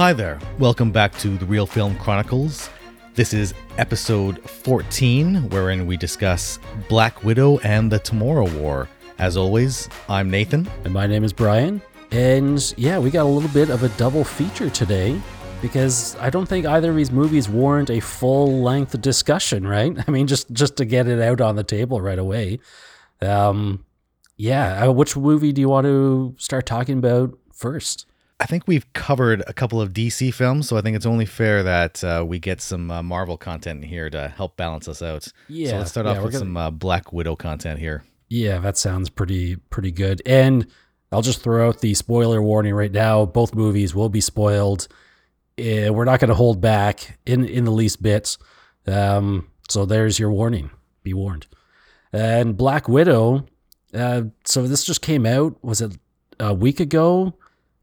Hi there. Welcome back to the Real Film Chronicles. This is episode 14, wherein we discuss Black Widow and the Tomorrow War. As always, I'm Nathan. And my name is Brian. And yeah, we got a little bit of a double feature today because I don't think either of these movies warrant a full length discussion, right? I mean, just just to get it out on the table right away. Um, yeah, uh, which movie do you want to start talking about first? I think we've covered a couple of DC films, so I think it's only fair that uh, we get some uh, Marvel content here to help balance us out. Yeah, So let's start yeah, off with gonna- some uh, Black Widow content here. Yeah, that sounds pretty pretty good. And I'll just throw out the spoiler warning right now. Both movies will be spoiled. Eh, we're not going to hold back in in the least bit. Um, so there's your warning. Be warned. And Black Widow. Uh, so this just came out. Was it a week ago?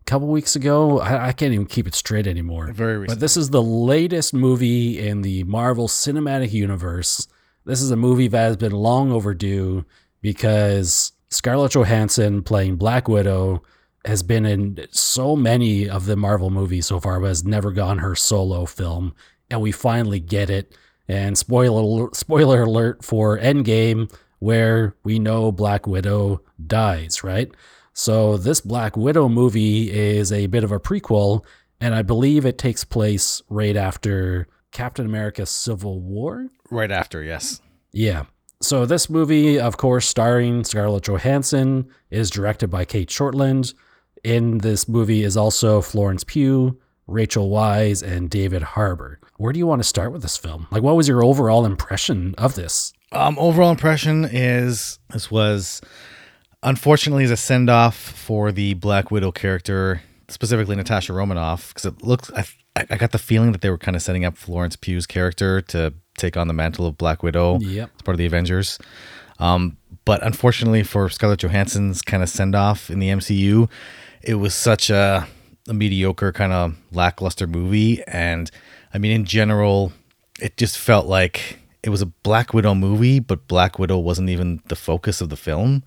Couple weeks ago? I, I can't even keep it straight anymore. Very But this is the latest movie in the Marvel Cinematic Universe. This is a movie that has been long overdue because Scarlett Johansson playing Black Widow has been in so many of the Marvel movies so far, but has never gone her solo film. And we finally get it. And spoiler spoiler alert for Endgame, where we know Black Widow dies, right? So this Black Widow movie is a bit of a prequel, and I believe it takes place right after Captain America Civil War. right after, yes. Yeah. So this movie, of course, starring Scarlett Johansson, is directed by Cate Shortland. In this movie is also Florence Pugh, Rachel Weisz, and David Harbour. Where do you want to start with this film? Like, what was your overall impression of this? Um, overall impression is this was unfortunately is a send off for the Black Widow character, specifically Natasha Romanoff, because it looks. I, I got the feeling that they were kind of setting up Florence Pugh's character to take on the mantle of Black Widow Yep. as part of the Avengers. Um, but unfortunately for Scarlett Johansson's kind of send off in the MCU, it was such a, a mediocre kind of lackluster movie. And I mean, in general, it just felt like it was a Black Widow movie, but Black Widow wasn't even the focus of the film.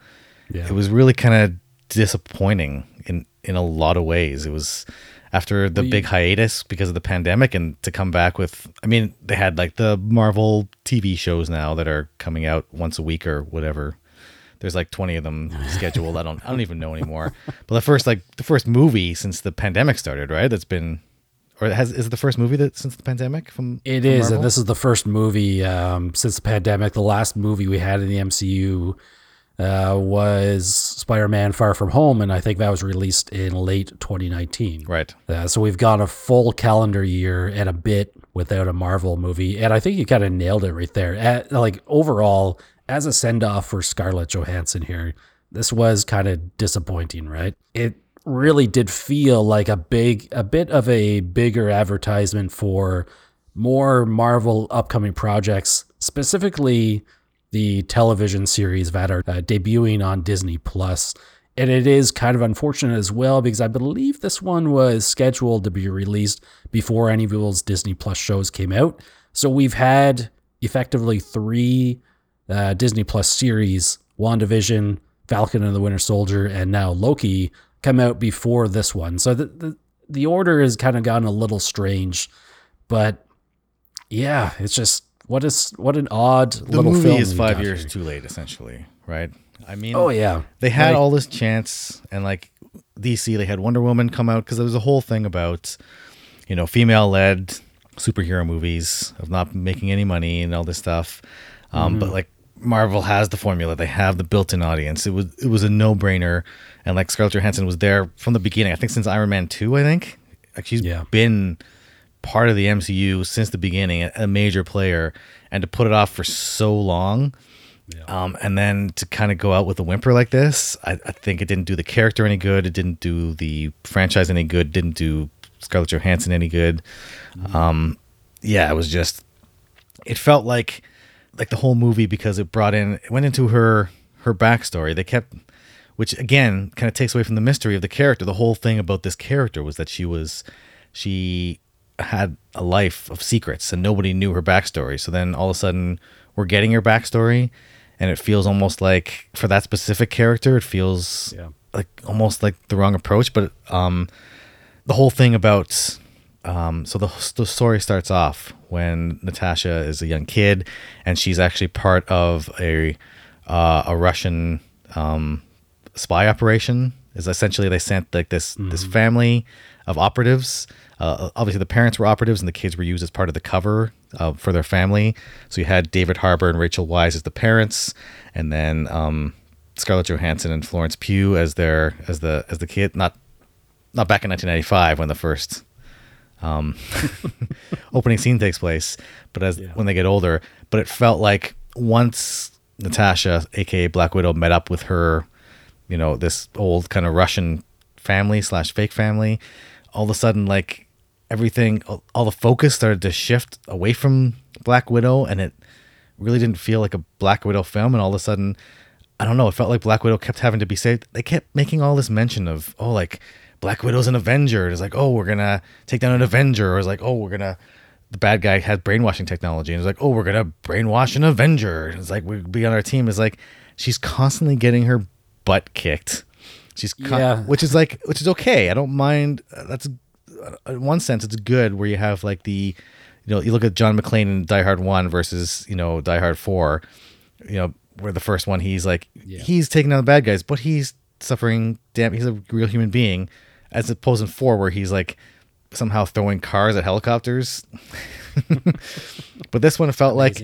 Yeah. It was really kind of disappointing in in a lot of ways. It was after the big hiatus because of the pandemic and to come back with I mean, they had like the Marvel TV shows now that are coming out once a week or whatever. There's like 20 of them scheduled. I don't I don't even know anymore. But the first like the first movie since the pandemic started, right? That's been or has is it the first movie that since the pandemic from It from is, Marvel? and this is the first movie um, since the pandemic. The last movie we had in the MCU uh, was Spider-Man: Far From Home, and I think that was released in late 2019. right. Uh, so we've got a full calendar year and a bit without a Marvel movie, and I think you kind of nailed it right there. At, like overall, as a send-off for Scarlett Johansson here, this was kind of disappointing, right? It really did feel like a big, a bit of a bigger advertisement for more Marvel upcoming projects, specifically the television series that are uh, debuting on Disney Plus. And it is kind of unfortunate as well because I believe this one was scheduled to be released before any of those Disney Plus shows came out. So we've had effectively three uh, Disney Plus series WandaVision, Falcon and the Winter Soldier, and now Loki come out before this one. So the, the, the order has kind of gotten a little strange. But yeah, it's just what is what an odd The little movie film is 5 years here. too late essentially, right? I mean Oh yeah, they had Like- all this chance and like dc they had wonder woman come out because there was a whole thing about you know female led superhero movies of not making any money and all this stuff. Um, but like marvel has the formula. They have the built-in audience. It was it was a no-brainer. And like scarlett johansson was there from the beginning. I think since iron man 2 i think. Like she's Yeah. been part of the mcu since the beginning a- major player and to put it off for so long um, and then to kind of go out with a whimper like this, I, I think it didn't do the character any good. It didn't do the franchise any good. Didn't do Scarlett Johansson any good. Um, yeah, it was just. It felt like, like the whole movie because it brought in, it went into her her backstory. They kept, which again kind of takes away from the mystery of the character. The whole thing about this character was that she was, she had a life of secrets and nobody knew her backstory. So then all of a sudden we're getting her backstory and it feels almost like for that specific character it feels Yeah. like almost like the wrong approach but um the whole thing about um, so the, the story starts off when Natasha is a young kid, and she's actually part of a uh, a Russian um, spy operation. Is essentially they sent like this this family of operatives. Uh, obviously, the parents were operatives, and the kids were used as part of the cover uh, for their family. So you had David Harbour and Rachel Weisz as the parents, and then um, Scarlett Johansson and Florence Pugh as their as the as the kid. Not not back in 1995 when the first um, opening scene takes place, but as when they get older. But it felt like once Natasha, aka Black Widow, met up with her, you know, this old kind of Russian family slash fake family, all of a sudden, like everything, all- the focus started to shift away from Black Widow, and it really didn't feel like a Black Widow film. And all of a sudden, I don't know, it felt like Black Widow kept having to be saved. They kept making all this mention of, oh, like Black Widow's an Avenger. It's like, oh, we're gonna take down an Avenger, or it's like, oh, we're gonna. The bad guy has brainwashing technology, and it's like, oh, we're gonna brainwash an Avenger. It's like we be on our team. It's like she's constantly getting her butt kicked. She's con- Yeah. which is like, which is okay. I don't mind. Uh, That's Uh, in one sense, it's good where you have like the, you know, you look at John McClane in Die Hard One versus you know Die Hard Four, you know, where the first one he's like he's taking down the bad guys, but he's suffering. Damn, he's a real human being, as opposed in four where he's like somehow throwing cars at helicopters. but this one felt like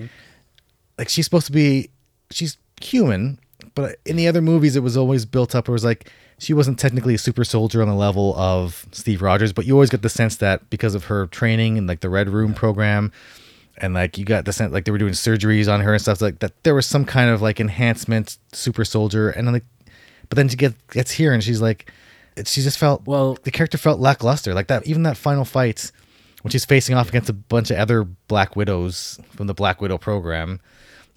like she's supposed to be she's human but in the other movies it was always built up. It was like she wasn't technically a super soldier on the level of steve rogers but you always get the sense that because of her training and like the red room program and like you got the sense like they were doing surgeries on her and stuff like that there was some kind of like enhancement super soldier and then like but then she get, gets here and she's like she just felt Well- the character felt lackluster. Like that even that final fight when she's facing off against a bunch of other black widows from the black widow program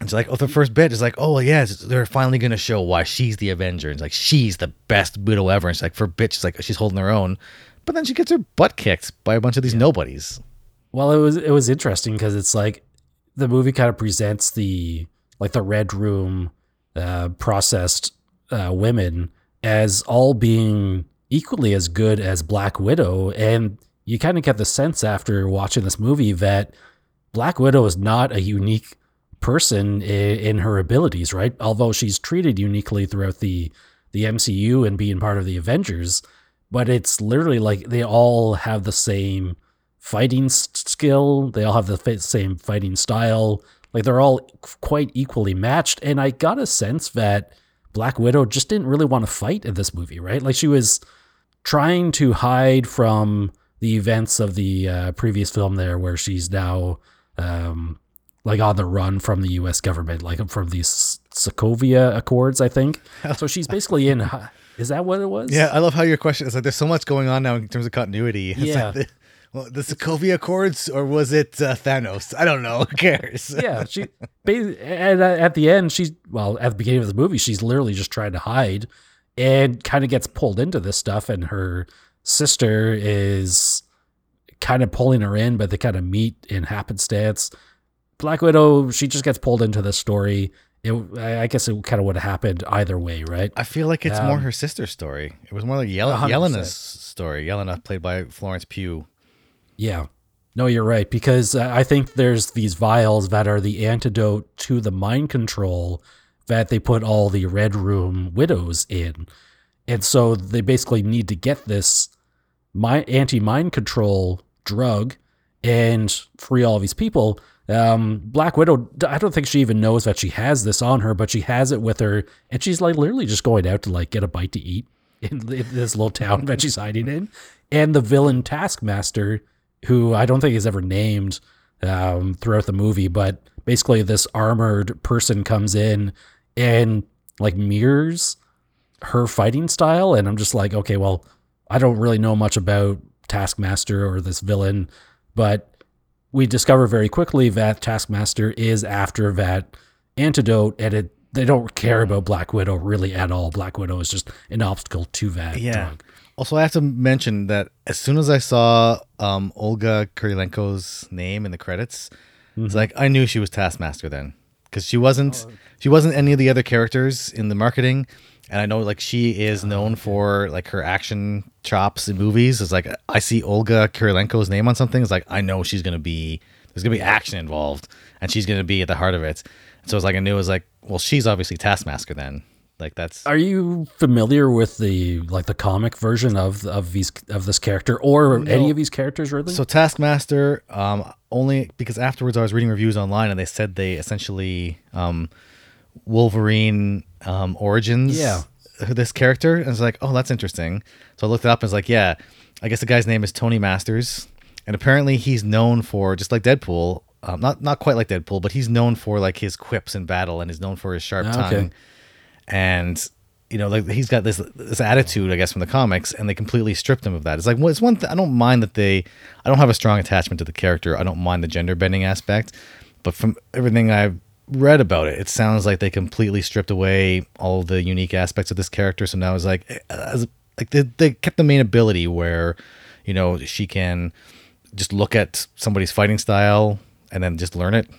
it's like, oh, the first bit is like, oh, yes, they're finally going to show why she's the Avenger. And It's like, she's the best widow ever. And it's like, for bitch, it's like, she's holding her own. But then she gets her butt kicked by a bunch of these nobodies. Well, it was it was interesting because it's like the movie kind of presents the like the red room uh, processed uh, women as all being equally as good as Black Widow, and you kind of get the sense after watching this movie that Black Widow is not a unique person in, her abilities, right? Although she's treated uniquely throughout the the MCU and being part of the Avengers, but it's literally like they all have the same fighting skill. They all have the same fighting style. Like they're all quite equally matched. And I got a sense that Black Widow just didn't really want to fight in this movie, right? Like she was trying to hide from the events of the uh, previous film there, where she's now um, like on the run from the U.S. government, like from these Sokovia Accords, I think. So she's basically in. Is that what it was? Yeah, I love how your question is like, there's so much going on now in terms of continuity. It's Yeah. like the, well, the Sokovia Accords, or was it uh, Thanos? I don't know. Who cares? yeah, she and uh, at the end she's well at the beginning of the movie she's literally just trying to hide and kind of gets pulled into this stuff and her sister is kind of pulling her in but they kind of meet in happenstance black widow she just gets pulled into this story it, I I guess it kind of would have happened either way, right? I feel like it's more Um, her sister's story. It was more like Yel- 100%. Yelena's story. Yelena, played by Florence Pugh. Yeah. No, you're right because uh, I think there's these vials that are the antidote to the mind control that they put all the red room widows in. And so they basically need to get this mi- anti-mind control drug and free all these people. Um, Black Widow, I don't think she even knows that she has this on her, but she has it with her, and she's like literally just going out to like get a bite to eat in, in this little town that she's hiding in. And the villain Taskmaster, who I don't think is ever named um, throughout the movie, but basically this armored person comes in and like mirrors her fighting style, and I'm just like, okay, well, I don't really know much about Taskmaster or this villain, but we discover very quickly that Taskmaster is after that antidote, and it they don't care about Black Widow really at all. Black Widow is just an obstacle to that Yeah. drug. Also, I have to mention that as soon as I saw um, Olga Kurylenko's name in the credits, Mm-hmm. it's like I knew she was Taskmaster then, because she wasn't she wasn't any of the other characters in the marketing. And I know like she is known for like her action chops in movies. It's like I see Olga Kurylenko's name on something. It's like I know she's gonna be there's gonna be action involved, and she's gonna be at the heart of it. So it's like I knew it was like well she's obviously Taskmaster then. Like that's Are you familiar with the like the comic version of of these of this character or any of these characters really? So Taskmaster, um, only because afterwards I was reading reviews online and they said they essentially um, Wolverine um, origins. Yeah. This character, and it's like, oh, that's interesting. So I looked it up and it's like, yeah, I guess the guy's name is Tony Masters, and apparently he's known for just like Deadpool, um, not not quite like Deadpool, but he's known for like his quips in battle and he's known for his sharp Ah, tongue okay. and you know like he's got this this attitude i guess from the comics and they completely stripped him of that it's like well it's one th- i don't mind that they i don't have a strong attachment to the character i don't mind the gender bending aspect but from everything i've read about it it sounds like they completely stripped away all the unique aspects of this character so now it's like eh, as, like they, they kept the main ability where you know she can just look at somebody's fighting style and then just learn it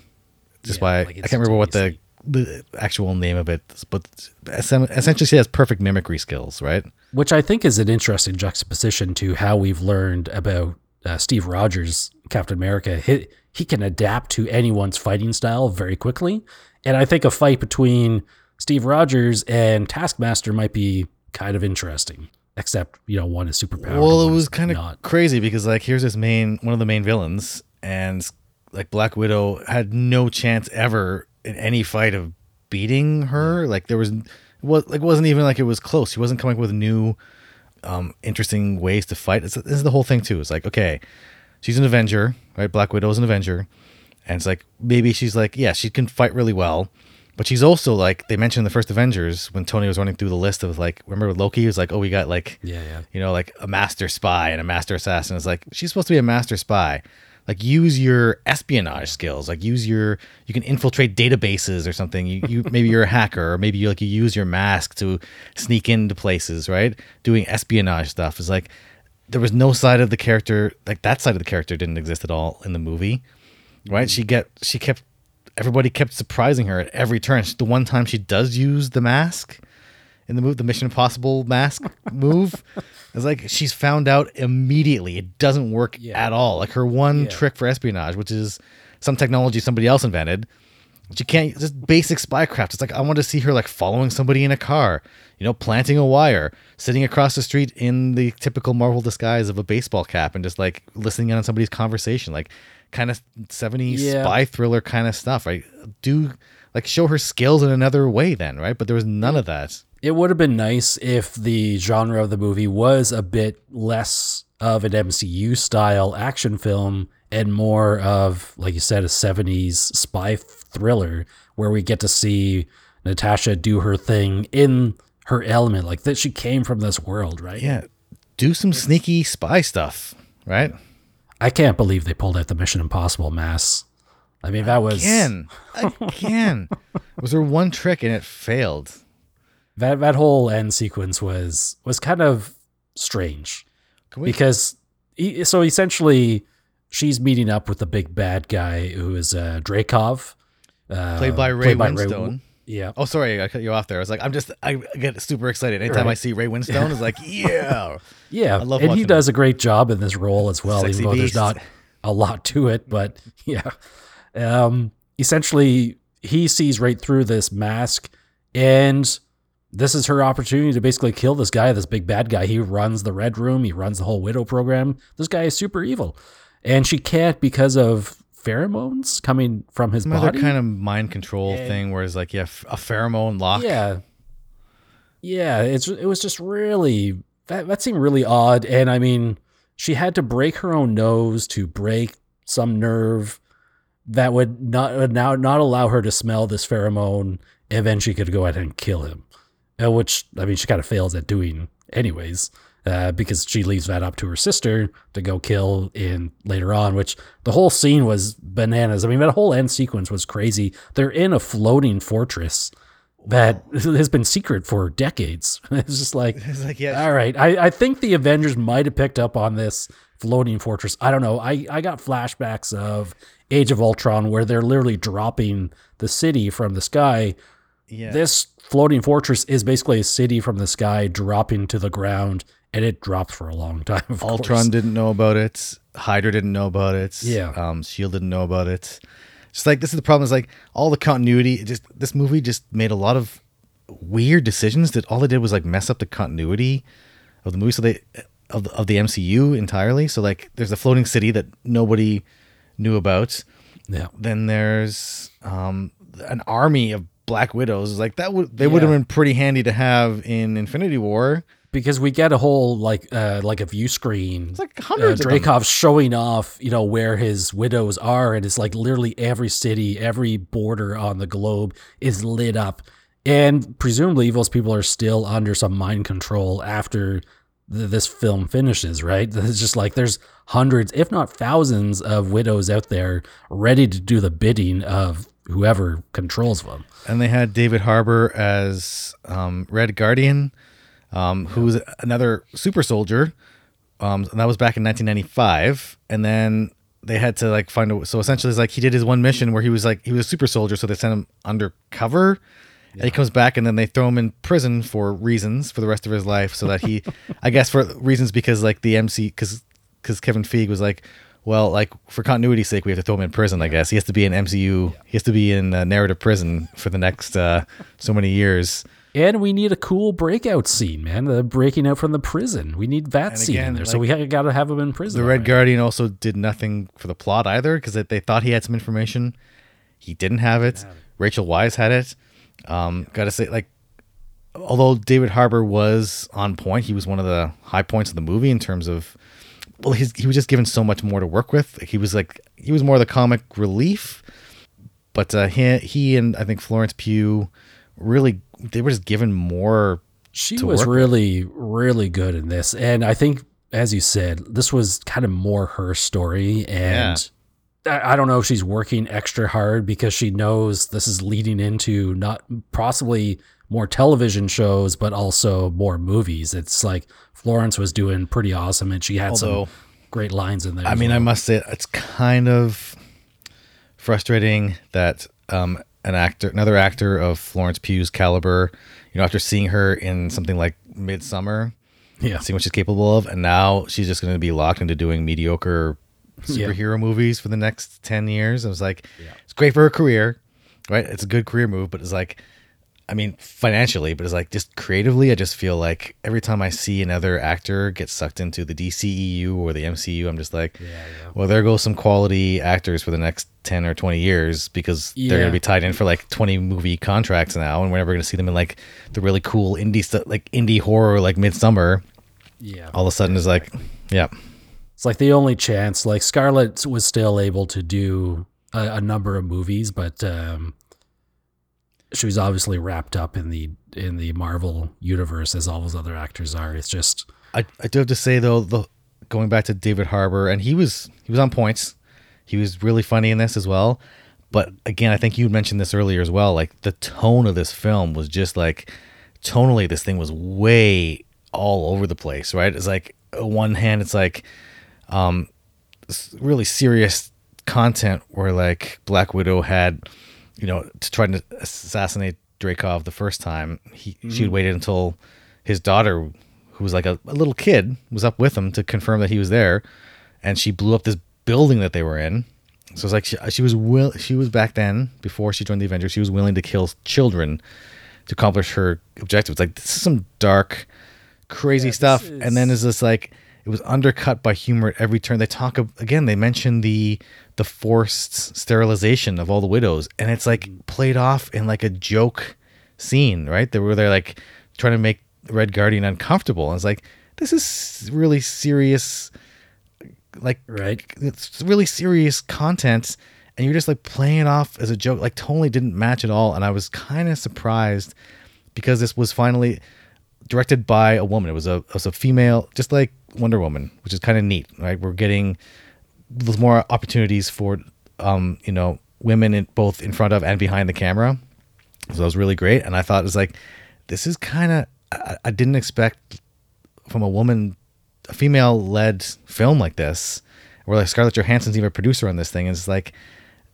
just Yeah, by like I can't remember what the the actual name of it, but essentially she has perfect mimicry skills, right? Which I think is an interesting juxtaposition to how we've learned about uh, Steve Rogers, Captain America. He, he can adapt to anyone's fighting style very quickly. And I think a fight between Steve Rogers and Taskmaster might be kind of interesting, except, you know, one is super superpowered. well, it was kind of crazy because like here's this main one of the main villains, and like Black Widow had no chance ever in any fight of beating her. Like there was, was like wasn't even like it was close. He wasn't coming up with new, um, interesting ways to fight. It's, this is the whole thing too. It's like okay, she's an Avenger, right? Black Widow's an Avenger, and it's like maybe she's like yeah, she can fight really well. But she's also like they mentioned in the first Avengers when Tony was running through the list of like remember Loki was like oh we got like Yeah, yeah. you know, like a master spy and a master assassin. It's like she's supposed to be a master spy. Like use your espionage skills. Like use your you can infiltrate databases or something. You, you maybe you're a hacker or maybe you like you use your mask to sneak into places, right? Doing espionage stuff is like there was no side of the character like that side of the character didn't exist at all in the movie. Right? She get she kept everybody kept surprising her at every turn. The one time she does use the mask, in the move, the Mission Impossible mask move. It's like she's found out immediately. It doesn't work Yeah. at all. Like her one Yeah. trick for espionage, which is some technology somebody else invented. She can't just basic spycraft. It's like I want to see her like following somebody in a car, you know, planting a wire, sitting across the street in the typical Marvel disguise of a baseball cap, and just like listening in on somebody's conversation, like kind of 70s Yeah. spy thriller kind of stuff. Right? Do like show her skills in another way, then, right? But there was none of that. It would have been nice if the genre of the movie was a bit less of an MCU style action film and more of, like you said, a 70s spy thriller where we get to see Natasha do her thing in her element, like that she came from this world, right? Yeah, do some sneaky spy stuff, right? I can't believe they pulled out the Mission Impossible mask. I mean, that was Again, again. was there one trick and it failed? that that whole end sequence was was kind of strange. Because he, so essentially she's meeting up with the big bad guy who is uh, Dreykov, uh, Played by Ray Ray- Winstone. Yeah, Oh, sorry, I cut you off there. I was like, I'm just, I get super excited anytime I see Ray Winstone. It's like, yeah, yeah, I love and he does a great job in this role as well, Sexy even though there's not a lot to it. But yeah, um, essentially he sees right through this mask, and this is her opportunity to basically kill this guy, this big bad guy. He runs the Red Room, he runs the whole Widow program. This guy is super evil, and she can't because of pheromones coming from his some other body. kind of mind control And- thing where it's like, yeah, a pheromone lock. Yeah. Yeah, it's it was just really that that seemed really odd and I mean she had to break her own nose to break some nerve that would not would now not allow her to smell this pheromone and then she could go ahead and kill him. Uh, which I mean she kind of fails at doing anyways. Uh, because she leaves that up to her sister to go kill in later on, which the whole scene was bananas. I mean, that whole end sequence was crazy. They're in a floating fortress that has been secret for decades. It's just like, It's like, yeah, all right. I, I think the Avengers might have picked up on this floating fortress. I don't know. I, I got flashbacks of Age of Ultron, where they're literally dropping the city from the sky. Yeah. This floating fortress is basically a city from the sky dropping to the ground, and it dropped for a long time. Ultron course. didn't know about it. Hydra didn't know about it. Yeah. Um, Shield didn't know about it. Just like this is the problem is like all the continuity. it Just this movie just made a lot of weird decisions that all they did was like mess up the continuity of the movie. So they of the, of the MCU entirely. So like there's a floating city that nobody knew about. Yeah. Then there's um an army of Black Widows. Like that would they would have been pretty handy to have in Infinity War. Because we get a whole like uh like a view screen. It's like Uh, hundreds of them. Showing off, you know, where his widows are, and it's like literally every city, every border on the globe is lit up, and presumably those people are still under some mind control after th- this film finishes. Right? It's just like there's hundreds, if not thousands, of widows out there ready to do the bidding of whoever controls them. and they had David Harbour as um, Red Guardian, um, who was another super soldier. Um, and that was back in 1995, and then they had to like find a. So essentially, it's like he did his one mission where he was like he was a super soldier, so they sent him undercover. And he comes back, and then they throw him in prison for reasons for the rest of his life, so that he, I guess, for reasons because like the MC, because because Kevin Feige was like, well, like for continuity's sake, we have to throw him in prison. I guess he has to be in MCU. He has to be in uh, narrative prison for the next uh, so many years. And we need a cool breakout scene, man. The breaking out from the prison. We need that scene in again, there. so like, we got to have him in prison. The Red alright. Guardian also did nothing for the plot either because they thought he had some information. He didn't have it. Rachel Weisz had it. Um, Gotta say, like, although David Harbour was on point, he was one of the high points of the movie in terms of, well, his, he was just given so much more to work with. He was like, he was more the comic relief. But uh, he, he and I think Florence Pugh really, they were just given more. She was work with. really, really good in this. And I think, as you said, this was kind of more her story. And I, I don't know if she's working extra hard because she knows this is leading into not possibly more television shows, but also more movies. It's like Florence was doing pretty awesome and she had Although- some great lines in there. I mean, I must say it's kind of frustrating that um, an actor, another actor of Florence Pugh's caliber, you know, after seeing her in something like Midsommar, yeah. seeing what she's capable of, and now she's just going to be locked into doing mediocre Yeah. superhero movies for the next ten years. I was like, it's great for her career, right? It's a good career move, but it's like. I mean, financially, but it's like just creatively, I just feel like every time I see another actor get sucked into the DCEU or the MCU, I'm just like, well, there goes some quality actors for the next 10 or 20 years because they're going to be tied in for like 20 movie contracts now. And we're never going to see them in like the really cool indie stuff, like indie horror, like Midsommar. Yeah. All of a sudden is like, yeah. It's like the only chance. Like Scarlett was still able to do a, a number of movies, but um, she was obviously wrapped up in the in the Marvel universe as all those other actors are. It's just I, I do have to say though, the going back to David Harbour, and he was he was on points. He was really funny in this as well. But again, I think you mentioned this earlier as well. Like the tone of this film was just like tonally, this thing was way all over the place. Right? It's like on one hand, it's like um, really serious content where like Black Widow had, you know, to try to assassinate Dreykov the first time. He she had mm-hmm. waited until his daughter, who was like a, a little kid, was up with him to confirm that he was there, and she blew up this building that they were in. So it's like she, she was will she was back then before she joined the Avengers. She was willing to kill children to accomplish her objectives. Like this is some dark, crazy stuff. And then is this like it was undercut by humor at every turn. They talk again. They mention the the forced sterilization of all the widows, and it's like mm. played off in like a joke scene, right? They were they're like trying to make Red Guardian uncomfortable. And it's like this is really serious like Right. it's really serious content and you're just like playing it off as a joke like totally didn't match at all and i was kind of surprised because this was finally directed by a woman it was a it was a female just like wonder woman which is kind of neat right we're getting there's more opportunities for um you know women in both in front of and behind the camera so that was really great and i thought it was like this is kind of I, I didn't expect from a woman, a female led film like this, where like Scarlett Johansson's even a producer on this thing, and it's like,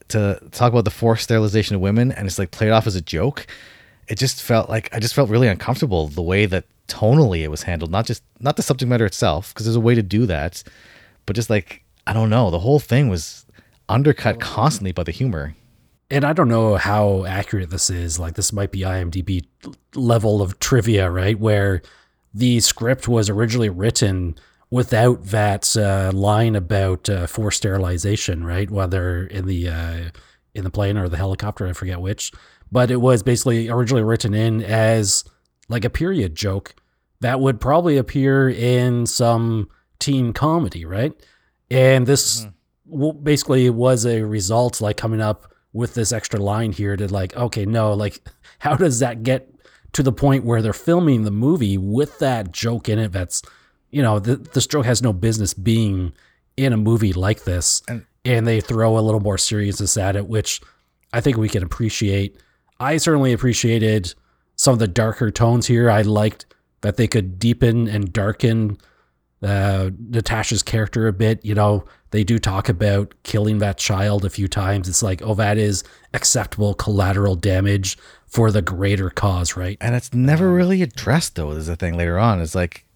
to talk about the forced sterilization of women and it's like played off as a joke, it just felt like I just felt really uncomfortable the way that tonally it was handled. Not just not the subject matter itself, because there's a way to do that, but just like I don't know, the whole thing was undercut constantly by the humor. And I don't know how accurate this is. Like this might be IMDb level of trivia, right? Where the script was originally written without that uh, line about uh, forced sterilization, right? Whether in the uh, in the plane or the helicopter, I forget which. But it was basically originally written in as like a period joke that would probably appear in some teen comedy, right? And this mm-hmm. basically was a result, like coming up with this extra line here to like, okay, no, like, how does that get to the point where they're filming the movie with that joke in it? That's, you know, the, this joke has no business being in a movie like this, and, and they throw a little more seriousness at it, which I think we can appreciate. I certainly appreciated some of the darker tones here. I liked that they could deepen and darken uh, Natasha's character a bit. You know, they do talk about killing that child a few times. It's like, oh, that is acceptable collateral damage for the greater cause, right? And it's never really addressed, though. There's a thing later on. It's like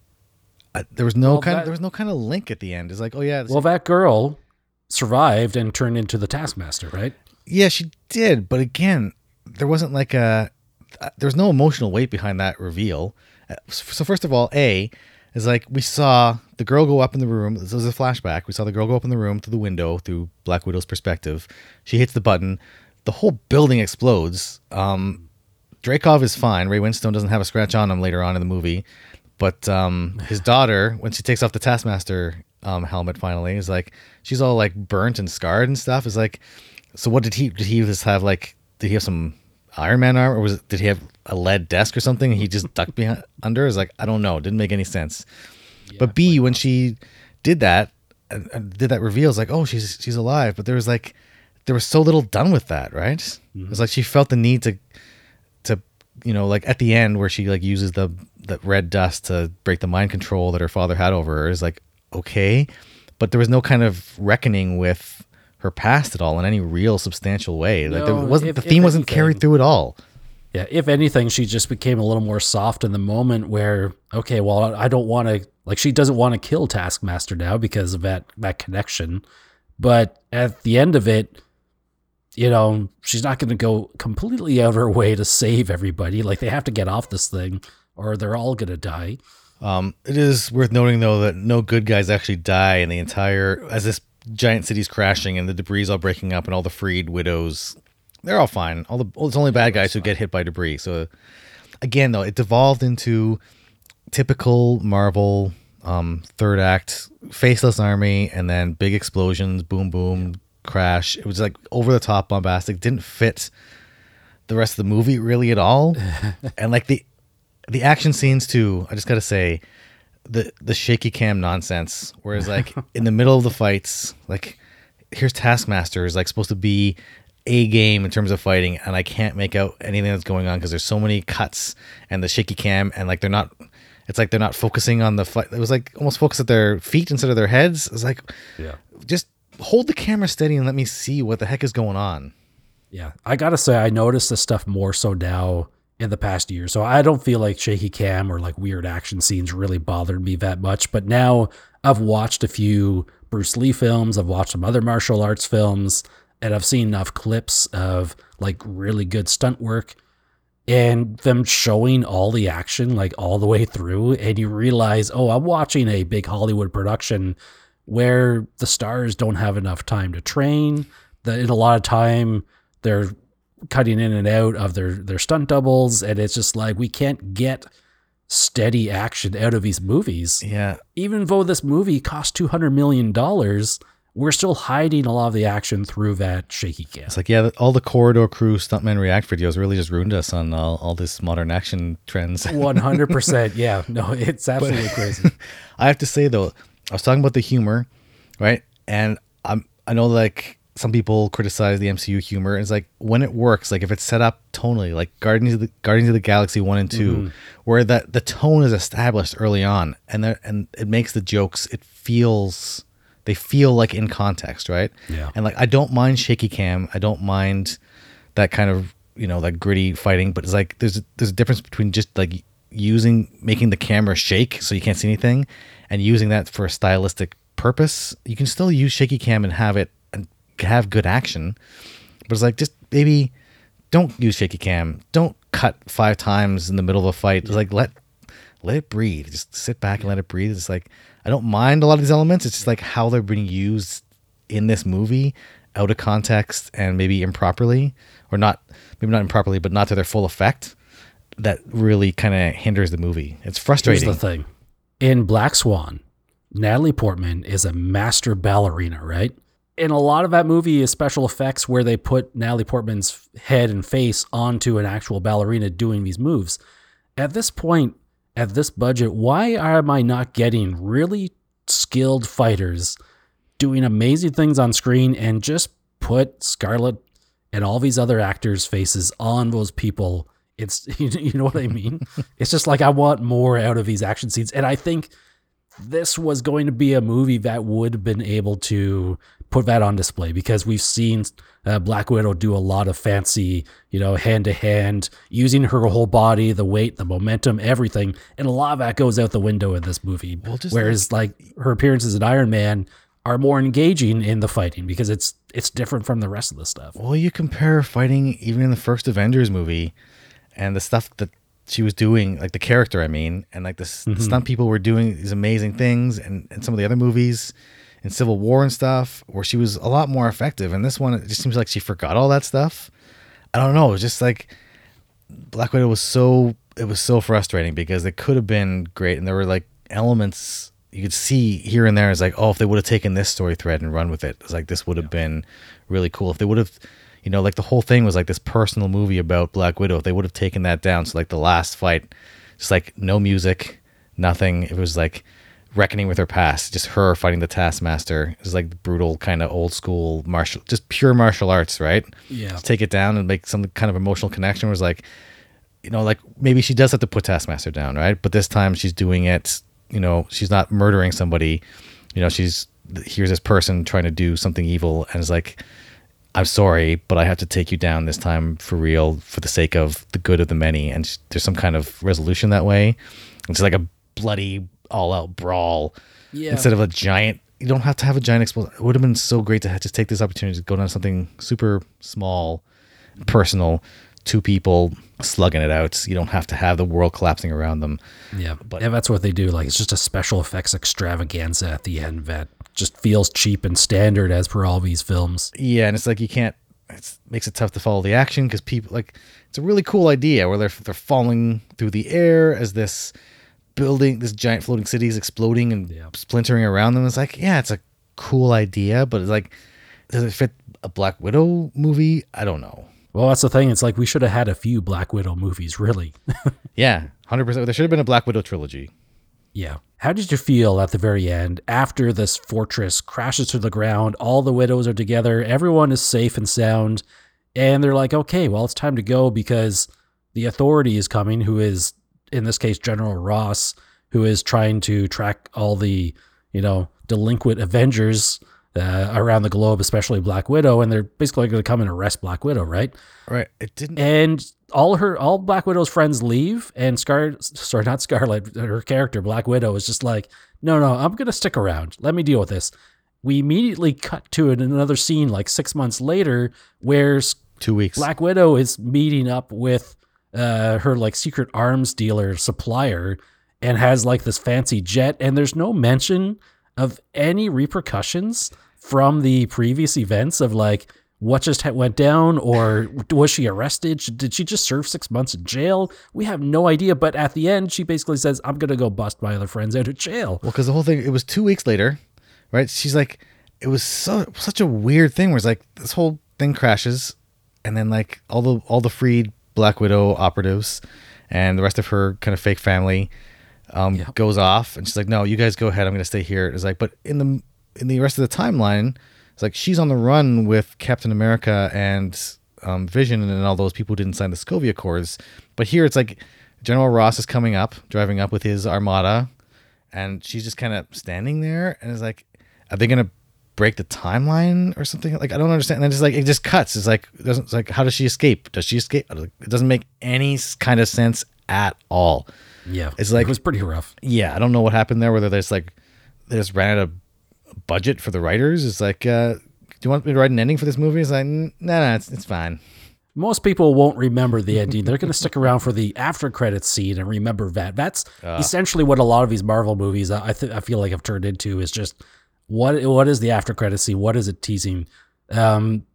uh, there was no well, kind. That, of, there was no kind of link at the end. It's like, oh yeah. Well, that girl survived and turned into the Taskmaster, right? Yeah, she did. But again, there wasn't like a. Uh, there's no emotional weight behind that reveal. Uh, so first of all, a is like we saw the girl go up in the room. This was a flashback. We saw the girl go up in the room through the window through Black Widow's perspective. She hits the button. The whole building explodes. Um, Dreykov is fine. Ray Winstone doesn't have a scratch on him later on in the movie, but um, his daughter, when she takes off the Taskmaster um, helmet, finally is like she's all like burnt and scarred and stuff. Is like, so what did he? Did he just have like? Did he have some Iron Man armor, or was it, did he have a lead desk or something? he just ducked behind under. Is like I don't know. It didn't make any sense. Yeah, but B, when she did that and, did that reveal, it's like oh she's she's alive. But there was like there was so little done with that, right? Mm-hmm. It was like she felt the need to to you know like at the end where she like uses the the red dust to break the mind control that her father had over her is like okay, but there was no kind of reckoning with her past at all in any real substantial way. No, like there wasn't if, the theme wasn't anything, carried through at all. Yeah, if anything, she just became a little more soft in the moment where, okay, well, I don't want to like she doesn't want to kill Taskmaster now because of that that connection. But at the end of it, you know, she's not going to go completely out of her way to save everybody. Like they have to get off this thing or they're all going to die. Um, it is worth noting though that no good guys actually die in the entire as this giant cities crashing and the debris all breaking up and all the freed widows they're all fine. All the well, it's only bad guys who get hit by debris. So again though it devolved into typical marvel um, third act faceless army and then big explosions boom boom crash. It was like over the top bombastic. Didn't fit the rest of the movie really at all. And like the the action scenes too i just gotta say the the shaky cam nonsense. Whereas like in the middle of the fights, like here's Taskmaster is like supposed to be a game in terms of fighting, and I can't make out anything that's going on because there's so many cuts and the shaky cam, and like they're not. It's like they're not focusing on the fight. It was like almost focus at their feet instead of their heads. It's like, yeah, just hold the camera steady and let me see what the heck is going on. Yeah, I gotta say, I noticed this stuff more so now in the past year. So I don't feel like shaky cam or like weird action scenes really bothered me that much. But now I've watched a few Bruce Lee films, I've watched some other martial arts films, and I've seen enough clips of like really good stunt work and them showing all the action like all the way through. And you realize, oh, I'm watching a big Hollywood production where the stars don't have enough time to train. That in a lot of time they're cutting in and out of their their stunt doubles, and it's just like we can't get steady action out of these movies. Yeah. Even though this movie cost two hundred million dollars, we're still hiding a lot of the action through that shaky cam. It's like, yeah, all the corridor crew stuntman react videos really just ruined us on all, all this modern action trends. 100%. Yeah. No, it's absolutely but, crazy. I have to say, though, I was talking about the humor, right? And I'm, I know, like, some people criticize the MCU humor. It's like when it works, like if it's set up tonally, like Guardians of the Guardians of the Galaxy one and 2 mm-hmm. where that the tone is established early on, and there and it makes the jokes. It feels they feel like in context, right? Yeah. And like I don't mind shaky cam. I don't mind that kind of you know like gritty fighting, but it's like there's there's a difference between just like using making the camera shake so you can't see anything, and using that for a stylistic purpose. You can still use shaky cam and have it have good action, but it's like just maybe don't use shaky cam. Don't cut five times in the middle of a fight. It's like let let it breathe. Just sit back and let it breathe. It's like I don't mind a lot of these elements. It's just like how they're being used in this movie out of context and maybe improperly or not maybe not improperly but not to their full effect that really kind of hinders the movie it's Here's frustrating the thing. In Black Swan, Natalie Portman is a master ballerina, right? And a lot of that movie is special effects where they put Natalie Portman's head and face onto an actual ballerina doing these moves. At this point, at this budget, why am I not getting really skilled fighters doing amazing things on screen and just put Scarlett and all these other actors' faces on those people? It's you know what I mean? it's just like I want more out of these action scenes, and I think this was going to be a movie that would have been able to put that on display because we've seen uh, Black Widow do a lot of fancy, you know, hand to hand, using her whole body, the weight, the momentum, everything, and a lot of that goes out the window in this movie. Well, Whereas, like, her appearances in Iron Man are more engaging in the fighting because it's it's different from the rest of the stuff. well you compare fighting even in the first avengers movie and the stuff that she was doing like the character i mean and like the, s the stunt people were doing these amazing things and, and some of the other movies in civil war and stuff where she was a lot more effective. And this one it just seems like she forgot all that stuff. I don't know. It was just like Black Widow was so it was so frustrating because it could have been great. And there were like elements you could see here and there. Is like oh if they would have taken this story thread and run with it it's like this would have been really cool. If they would have you know like the whole thing was like this personal movie about Black Widow if they would have taken that down so like the last fight just like no music nothing. It was like reckoning with her past just her fighting the taskmaster it was like brutal kind of old school martial just pure martial arts right? Yeah. to take it down and make some kind of emotional connection was like you know like maybe she does have to put taskmaster down right? But this time she's doing it you know she's not murdering somebody. You know she's here's this person trying to do something evil and is like i'm sorry but i have to take you down this time for real for the sake of the good of the many. And there's some kind of resolution that way. It's like a bloody all out brawl Yeah. instead of a giant you don't have to have a giant explosion it would have been so great to just take this opportunity to go down to something super small personal two people slugging it out you don't have to have the world collapsing around them Yeah, But- yeah, that's what they do. Like it's just a special effects extravaganza at the end that just feels cheap and standard as per all these films. yeah and it's like you can't it makes it tough to follow the action because people like it's a really cool idea where they're they're falling through the air as this building this giant floating city is exploding and Yeah. splintering around them it's like yeah it's a cool idea but it's like does it fit a black widow movie i don't know Well, that's the thing. It's like we should have had a few Black Widow movies, really. yeah 100% there should have been a black widow trilogy yeah. How did you feel at the very end after this fortress crashes to the ground? All the widows are together. Everyone is safe and sound. And they're like, okay, well, it's time to go because the authority is coming, who is, in this case, General Ross, who is trying to track all the, you know, delinquent Avengers uh, around the globe, especially Black Widow. And they're basically going to come and arrest Black Widow, right? right it didn't and all her all Black Widow's friends leave, and Scar sorry not Scarlet, her character Black Widow is just like, no, no, I'm gonna stick around. Let me deal with this. We immediately cut to it in another scene like six months later, where two weeks Black Widow is meeting up with uh, her like secret arms dealer supplier and has like this fancy jet, and there's no mention of any repercussions from the previous events of like what just went down or was she arrested? Did she just serve six months in jail? We have no idea. But at the end, she basically says, I'm to go bust my other friends out of jail. Well, because the whole thing, it was two weeks later, right? She's like, it was so such a weird thing. Where it's like this whole thing crashes, and then like all the all the freed Black Widow operatives and the rest of her kind of fake family um, Yep. goes off, and she's like, "No, you guys go ahead. I'm going to stay here." It's like, but in the in the rest of the timeline, it's like she's on the run with Captain America and um, Vision and all those people who didn't sign the Sokovia Accords. But here, it's like General Ross is coming up, driving up with his armada, and she's just kind of standing there, and it's like, are they gonna break the timeline or something? Like I don't understand. And then just like it just cuts. It's like it doesn't. It's like how does she escape? Does she escape? It doesn't make any kind of sense at all. Yeah, It's like- it was pretty rough. Yeah, I don't know what happened there. Whether there's like they just ran out of budget for the writers. It's like, uh, do you want me to write an ending for this movie? It's like, no, no, it's it's fine. Most people won't remember the ending. They're going to stick around for the after credits scene and remember that. That's essentially what a lot of these Marvel movies I I, th- I feel like have turned into is just what what is the after credits scene? What is it teasing? Um,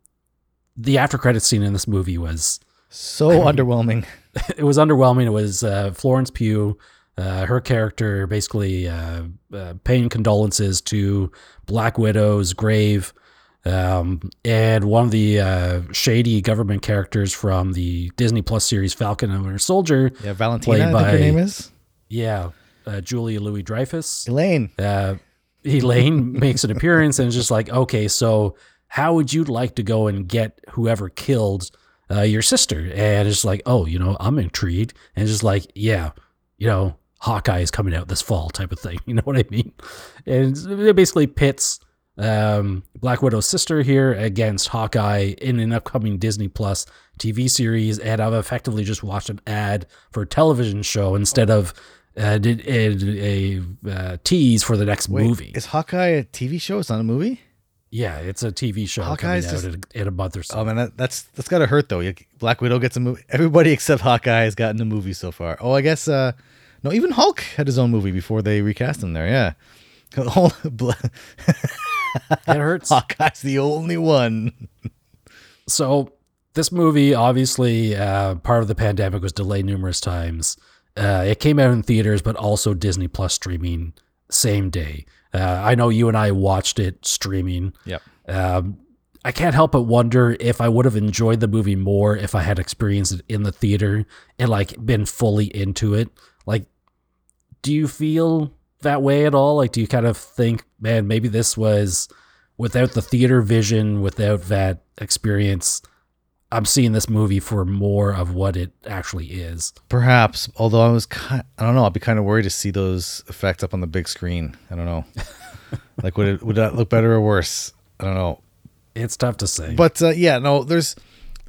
the after credits scene in this movie was So underwhelming. it was underwhelming. It was uh, Florence Pugh, uh, her character basically uh, uh, paying condolences to Black Widow's grave. Um, and one of the uh, shady government characters from the Disney Plus series Falcon and Winter Soldier, Yeah, Valentina, Played I think her name is yeah, uh, Julia Louis Dreyfus. Elaine. Elaine makes an appearance and is just like, okay, so how would you like to go and get whoever killed uh, your sister? And it's like, oh, you know, I'm intrigued. And just like, yeah, you know, Hawkeye is coming out this fall type of thing. You know what I mean? And it basically pits um, Black Widow's sister here against Hawkeye in an upcoming Disney Plus TV series. And I've effectively just watched an ad for a television show instead of uh, did a, a uh, tease for the next Wait, movie. Is Hawkeye a TV show? It's not a movie. Yeah, it's a TV show Hawkeye's coming out just- in, in a month or so. Oh man, that, that's that's gotta hurt though. Black Widow gets a movie. Everybody except Hawkeye has gotten a movie so far. Oh, I guess uh, no, even Hulk had his own movie before they recast him there. Yeah, it hurts. Hawkeye's the only one. So this movie, obviously, uh, part of the pandemic was delayed numerous times. Uh, it came out in theaters, but also Disney Plus streaming same day. Uh, I know you and I watched it streaming. Yep. Um, I can't help but wonder if I would have enjoyed the movie more if I had experienced it in the theater and like been fully into it. Like, do you feel that way at all? Like, do you kind of think, man, maybe this was without the theater vision, without that experience? I'm seeing this movie for more of what it actually is. Perhaps, although I was kind, I don't know. I'd be kind of worried to see those effects up on the big screen. I don't know. like, would it would that look better or worse? I don't know. It's tough to say. But uh, yeah, no, there's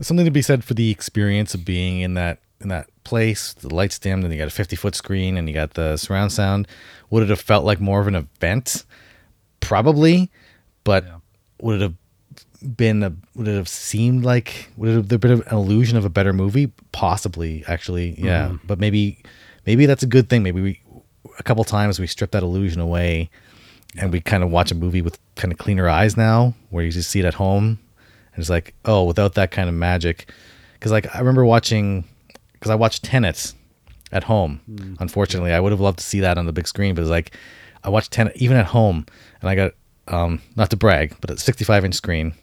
something to be said for the experience of being in that in that place. The lights dimmed, and you got a 50 foot screen, and you got the surround sound. Would it have felt like more of an event? Probably, but would it have been a? Would it have seemed like? Would it have there been an illusion of a better movie? Possibly, actually, yeah. But maybe, maybe that's a good thing. Maybe we a couple times we strip that illusion away and we kind of watch a movie with kind of cleaner eyes now where you just see it at home and it's like oh without that kind of magic because like i remember watching because i watched Tenet at home unfortunately i would have loved to see that on the big screen but it's like i watched Tenet even at home and i got um not to brag but a 65 inch screen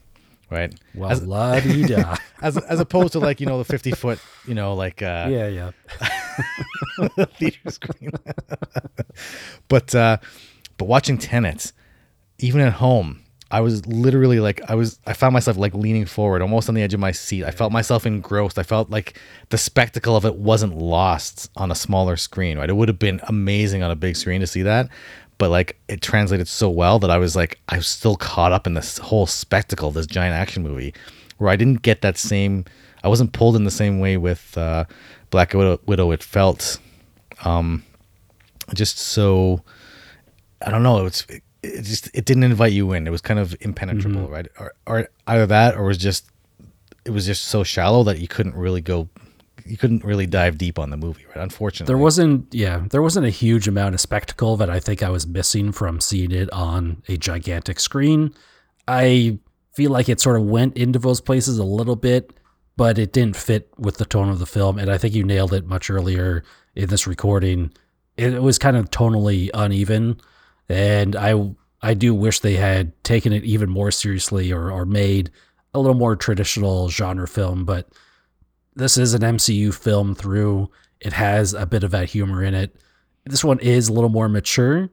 right well, as, la di da. as, as opposed to like you know the 50 foot you know like uh yeah, yeah. theater screen. but uh but watching Tenet, even at home, I was literally like I was I found myself like leaning forward, almost on the edge of my seat. I felt myself engrossed. I felt like the spectacle of it wasn't lost on a smaller screen, right? It would have been amazing on a big screen to see that. But like it translated so well that I was like I was still caught up in this whole spectacle this giant action movie where I didn't get that same I wasn't pulled in the same way with uh Black Widow, Widow it felt um just so I don't know. It was it, it just it didn't invite you in. It was kind of impenetrable, mm-hmm. right? Or, or either that, or was just it was just so shallow that you couldn't really go, you couldn't really dive deep on the movie, right? Unfortunately, There wasn't, yeah, there wasn't a huge amount of spectacle that I think I was missing from seeing it on a gigantic screen. I feel like it sort of went into those places a little bit, but it didn't fit with the tone of the film. And I think you nailed it much earlier in this recording. It was kind of tonally uneven, and I I do wish they had taken it even more seriously or or made a little more traditional genre film, but this is an MCU film through. It has a bit of that humor in it. This one is a little more mature,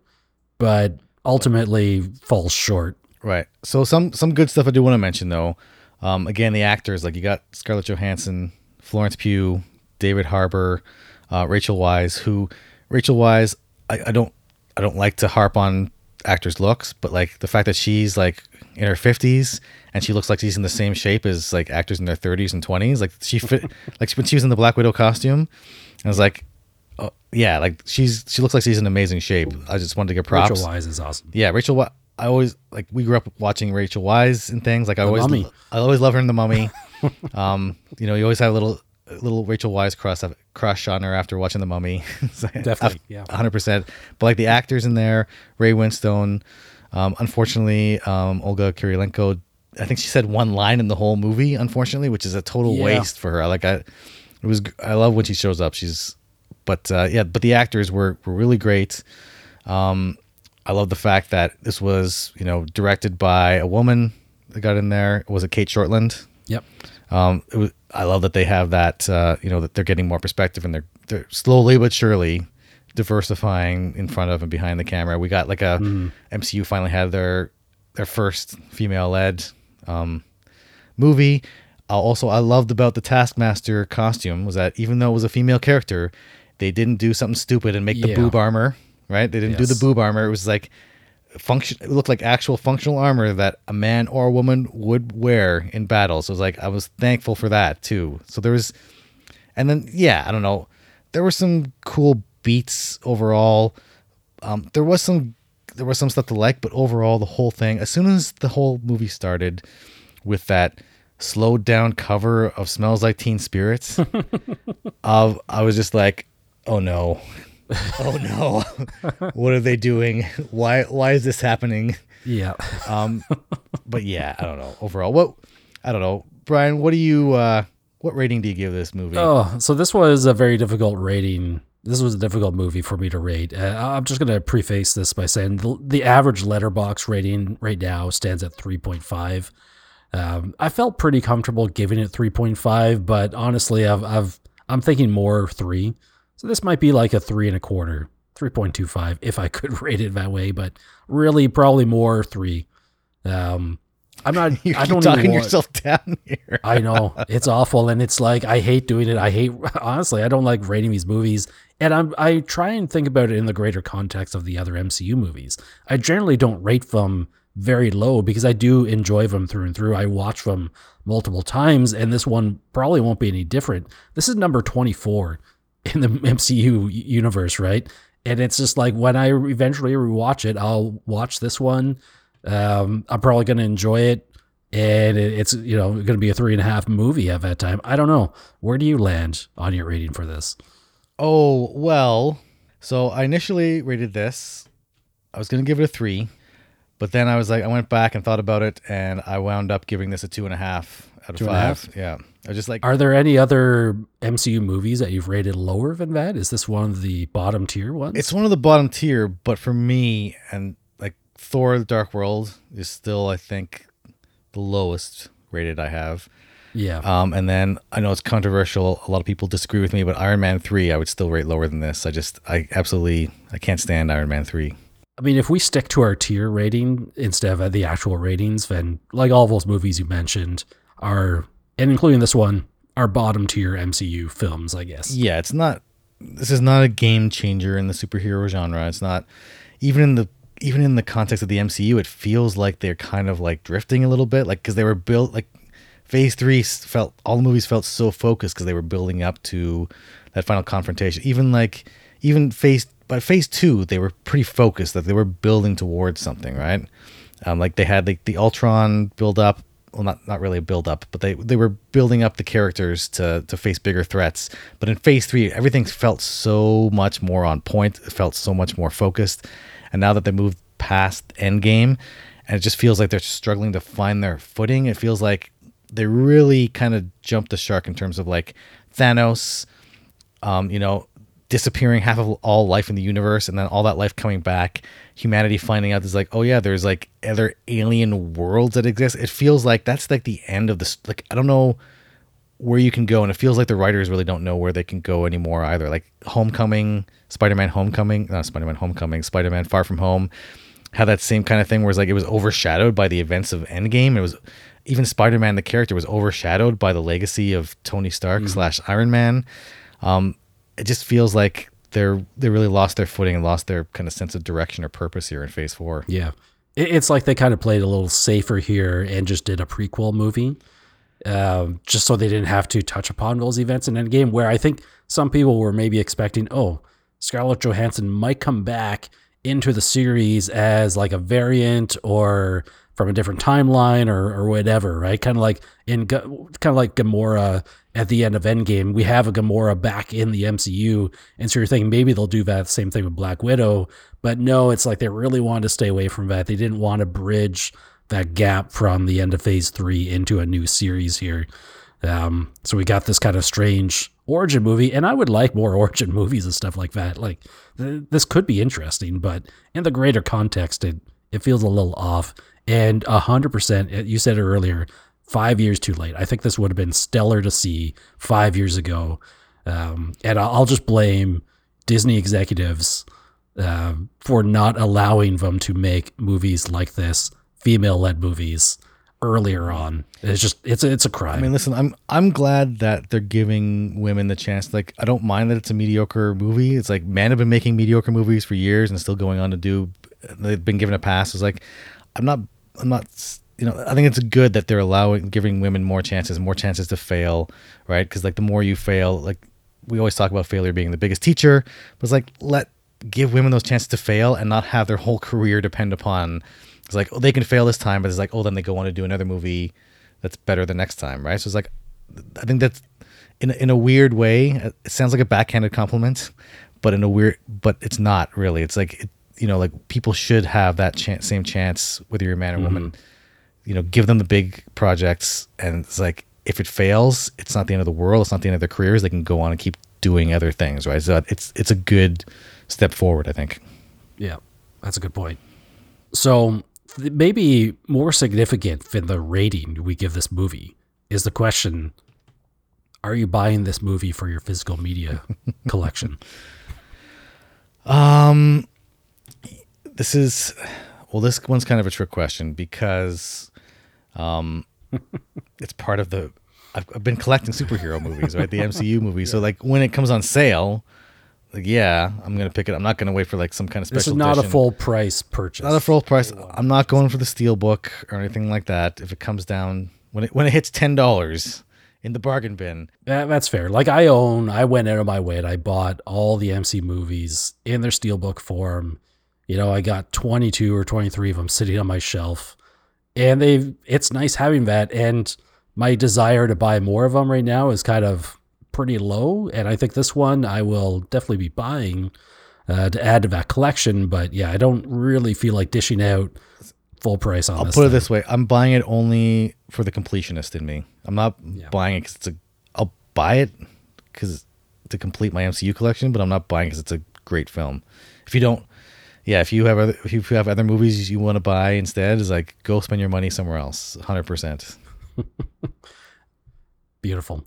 but ultimately falls short. Right. So some some good stuff I do want to mention though. Um, again, the actors like you got Scarlett Johansson, Florence Pugh, David Harbour, uh, Rachel Weisz. Who Rachel Weisz, I, I don't I don't like to harp on actor's looks, but like the fact that she's like in her fifties and she looks like she's in the same shape as like actors in their thirties and twenties. Like she fit like when she was in the Black Widow costume, I was like, oh, yeah, like she's she looks like she's in amazing shape. I just wanted to give props. Rachel Weisz is awesome. Yeah, Rachel. I always like we grew up watching Rachel Weisz and things. Like I always, Mummy. I always love her in the Mummy. um, you know, you always have a little little Rachel Weisz crush crush on her after watching the Mummy. Definitely, yeah. hundred percent. But like the actors in there, Ray Winstone. Um, unfortunately, um, Olga Kurylenko. I think she said one line in the whole movie. Unfortunately, which is a total Yeah. waste for her. Like I, it was. I love when she shows up. She's, but uh, yeah, but the actors were were really great. Um, I love the fact that this was, you know, directed by a woman that got in there. Was it Cate Shortland? Yep. Um, it was, I love that they have that, uh, you know, that they're getting more perspective and they're they're slowly but surely diversifying in front of and behind the camera. We got like a MCU finally had their their first female led um, movie. Uh, also, I loved about the Taskmaster costume was that even though it was a female character, they didn't do something stupid and make the Yeah. boob armor. Right? They didn't do the boob armor. It was like function. It looked like actual functional armor that a man or a woman would wear in battle. So it was like I was thankful for that too. So there was, and then yeah, I don't know. There were some cool beats overall. Um, there was some there was some stuff to like, but overall the whole thing. As soon as the whole movie started with that slowed down cover of "Smells Like Teen Spirits," of I was just like, oh no, oh no, what are they doing? Why why is this happening? Yeah. Um, but yeah, I don't know. Overall, what I don't know, Brian. What do you? uh What rating do you give this movie? Oh, so this was a very difficult rating. This was a difficult movie for me to rate. Uh, I'm just going to preface this by saying the, the average letterbox rating right now stands at 3.5. Um, I felt pretty comfortable giving it 3.5, but honestly, I've, I've I'm thinking more three. So this might be like a three and a quarter, 3.25 if I could rate it that way, but really probably more three. Um, I'm not. you I don't talking yourself down here. I know it's awful, and it's like I hate doing it. I hate honestly. I don't like rating these movies, and I'm I try and think about it in the greater context of the other MCU movies. I generally don't rate them very low because I do enjoy them through and through. I watch them multiple times, and this one probably won't be any different. This is number twenty four in the MCU universe, right? And it's just like when I eventually rewatch it, I'll watch this one. Um, I'm probably going to enjoy it and it's you know going to be a three and a half movie at that time. I don't know. Where do you land on your rating for this? Oh well. So I initially rated this. I was gonna give it a three, but then I was like, I went back and thought about it, and I wound up giving this a two and a half out of Two and a five. Yeah, I was just like, Are there any other MCU movies that you've rated lower than that? Is this one of the bottom tier ones? it's one of the bottom tier, but for me and like Thor: The Dark World is still, I think, the lowest rated I have. yeah. Um, and then I know it's controversial. A lot of people disagree with me, but Iron Man three I would still rate lower than this. I just, I absolutely, I can't stand Iron Man three. I mean, if we stick to our tier rating instead of the actual ratings, then like all those movies you mentioned are, and including this one, are bottom tier MCU films, I guess. yeah, it's not. This is not a game changer in the superhero genre. It's not even in the even in the context of the MCU. It feels like they're kind of like drifting a little bit, like because they were built like Phase Three felt all the movies felt so focused because they were building up to that final confrontation. Even like even Phase by Phase Two, they were pretty focused that they were building towards something, right? Um, like they had like the Ultron build up. Well, not not really a build up, but they they were building up the characters to to face bigger threats. But in Phase Three, everything felt so much more on point. It felt so much more focused. And now that they moved past Endgame, and it just feels like they're struggling to find their footing. It feels like they really kind of jumped the shark in terms of like Thanos, um, you know, disappearing half of all life in the universe and then all that life coming back, humanity finding out there's like, oh yeah, there's like other alien worlds that exist. It feels like that's like the end of this. Like, I don't know where you can go. And it feels like the writers really don't know where they can go anymore either. Like Homecoming, Spider Man Homecoming, not Spider Man Homecoming, Spider Man Far From Home had that same kind of thing where it's like it was overshadowed by the events of Endgame. It was even Spider Man, the character, was overshadowed by the legacy of Tony Stark slash Iron Man. Um, it just feels like they're they really lost their footing and lost their kind of sense of direction or purpose here in Phase Four. Yeah. It's like they kind of played a little safer here and just did a prequel movie, um, just so they didn't have to touch upon those events in Endgame. Where I think some people were maybe expecting, oh, Scarlett Johansson might come back into the series as like a variant or from a different timeline or, or whatever, right? Kind of like in kind of like Gamora at the end of Endgame. We have a Gamora back in the MCU, and so you're thinking maybe they'll do that same thing with Black Widow, but no, it's like they really wanted to stay away from that. They didn't want to bridge that gap from the end of Phase Three into a new series here. Um, so we got this kind of strange origin movie, and I would like more origin movies and stuff like that. Like th- this could be interesting, but in the greater context, it it feels a little off. And hundred percent, you said it earlier, five years too late. I think this would have been stellar to see five years ago. Um, and I'll just blame Disney executives uh, for not allowing them to make movies like this, female-led movies, earlier on. It's just it's a, it's a crime. I mean, listen, I'm I'm glad that they're giving women the chance. Like, I don't mind that it's a mediocre movie. It's like men have been making mediocre movies for years and still going on to do. They've been given a pass. It's like, I'm not, I'm not. You know, I think it's good that they're allowing, giving women more chances, more chances to fail, right? Because like the more you fail, like we always talk about failure being the biggest teacher, but it's like let give women those chances to fail and not have their whole career depend upon. It's like oh, they can fail this time, but it's like oh, then they go on to do another movie that's better the next time, right? So it's like I think that's in a, in a weird way. It sounds like a backhanded compliment, but in a weird, but it's not really. It's like it, you know, like people should have that chance, same chance whether you're a man or mm-hmm. woman. You know, give them the big projects, and it's like if it fails, it's not the end of the world. It's not the end of their careers. They can go on and keep doing other things, right? So it's it's a good step forward, I think. Yeah, that's a good point. So maybe more significant than the rating we give this movie is the question: Are you buying this movie for your physical media collection? Um, this is well, this one's kind of a trick question because, um, it's part of the. I've, I've been collecting superhero movies, right? The MCU movies. So like when it comes on sale, like yeah, I'm gonna pick it. I'm not gonna wait for like some kind of special. This is not a full price purchase. Not a full price. I'm not going for the steel book or anything like that. If it comes down when it when it hits ten dollars in the bargain bin, That, that's fair. Like I own, I went out of my way and I bought all the MC movies in their steelbook form. You know, I got 22 or 23 of them sitting on my shelf. And they've it's nice having that and my desire to buy more of them right now is kind of pretty low and I think this one I will definitely be buying uh, to add to that collection, but yeah, I don't really feel like dishing out full price on I'll put it this way: I'm buying it only for the completionist in me. I'm not buying it because it's a. I'll buy it because to complete my MCU collection, but I'm not buying because it's a great film. If you don't, yeah, if you have other, if you have other movies you want to buy instead, is like go spend your money somewhere else. Hundred percent. Beautiful.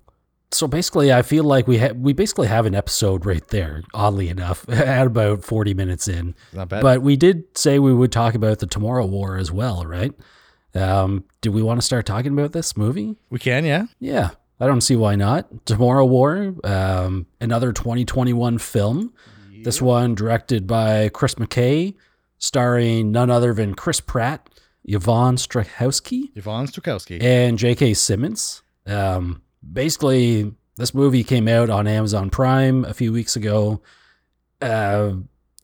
So basically, I feel like we ha- we basically have an episode right there. Oddly enough, at about forty minutes in, Not bad. but we did say we would talk about the Tomorrow War as well, right? Um, do we want to start talking about this movie? We can, yeah. Yeah, I don't see why not. Tomorrow War, um, another 2021 film. This one directed by Chris McKay, starring none other than Chris Pratt, Yvonne Strahovski, Yvonne Strakowski. and J.K. Simmons. Um, basically, this movie came out on Amazon Prime a few weeks ago. Uh,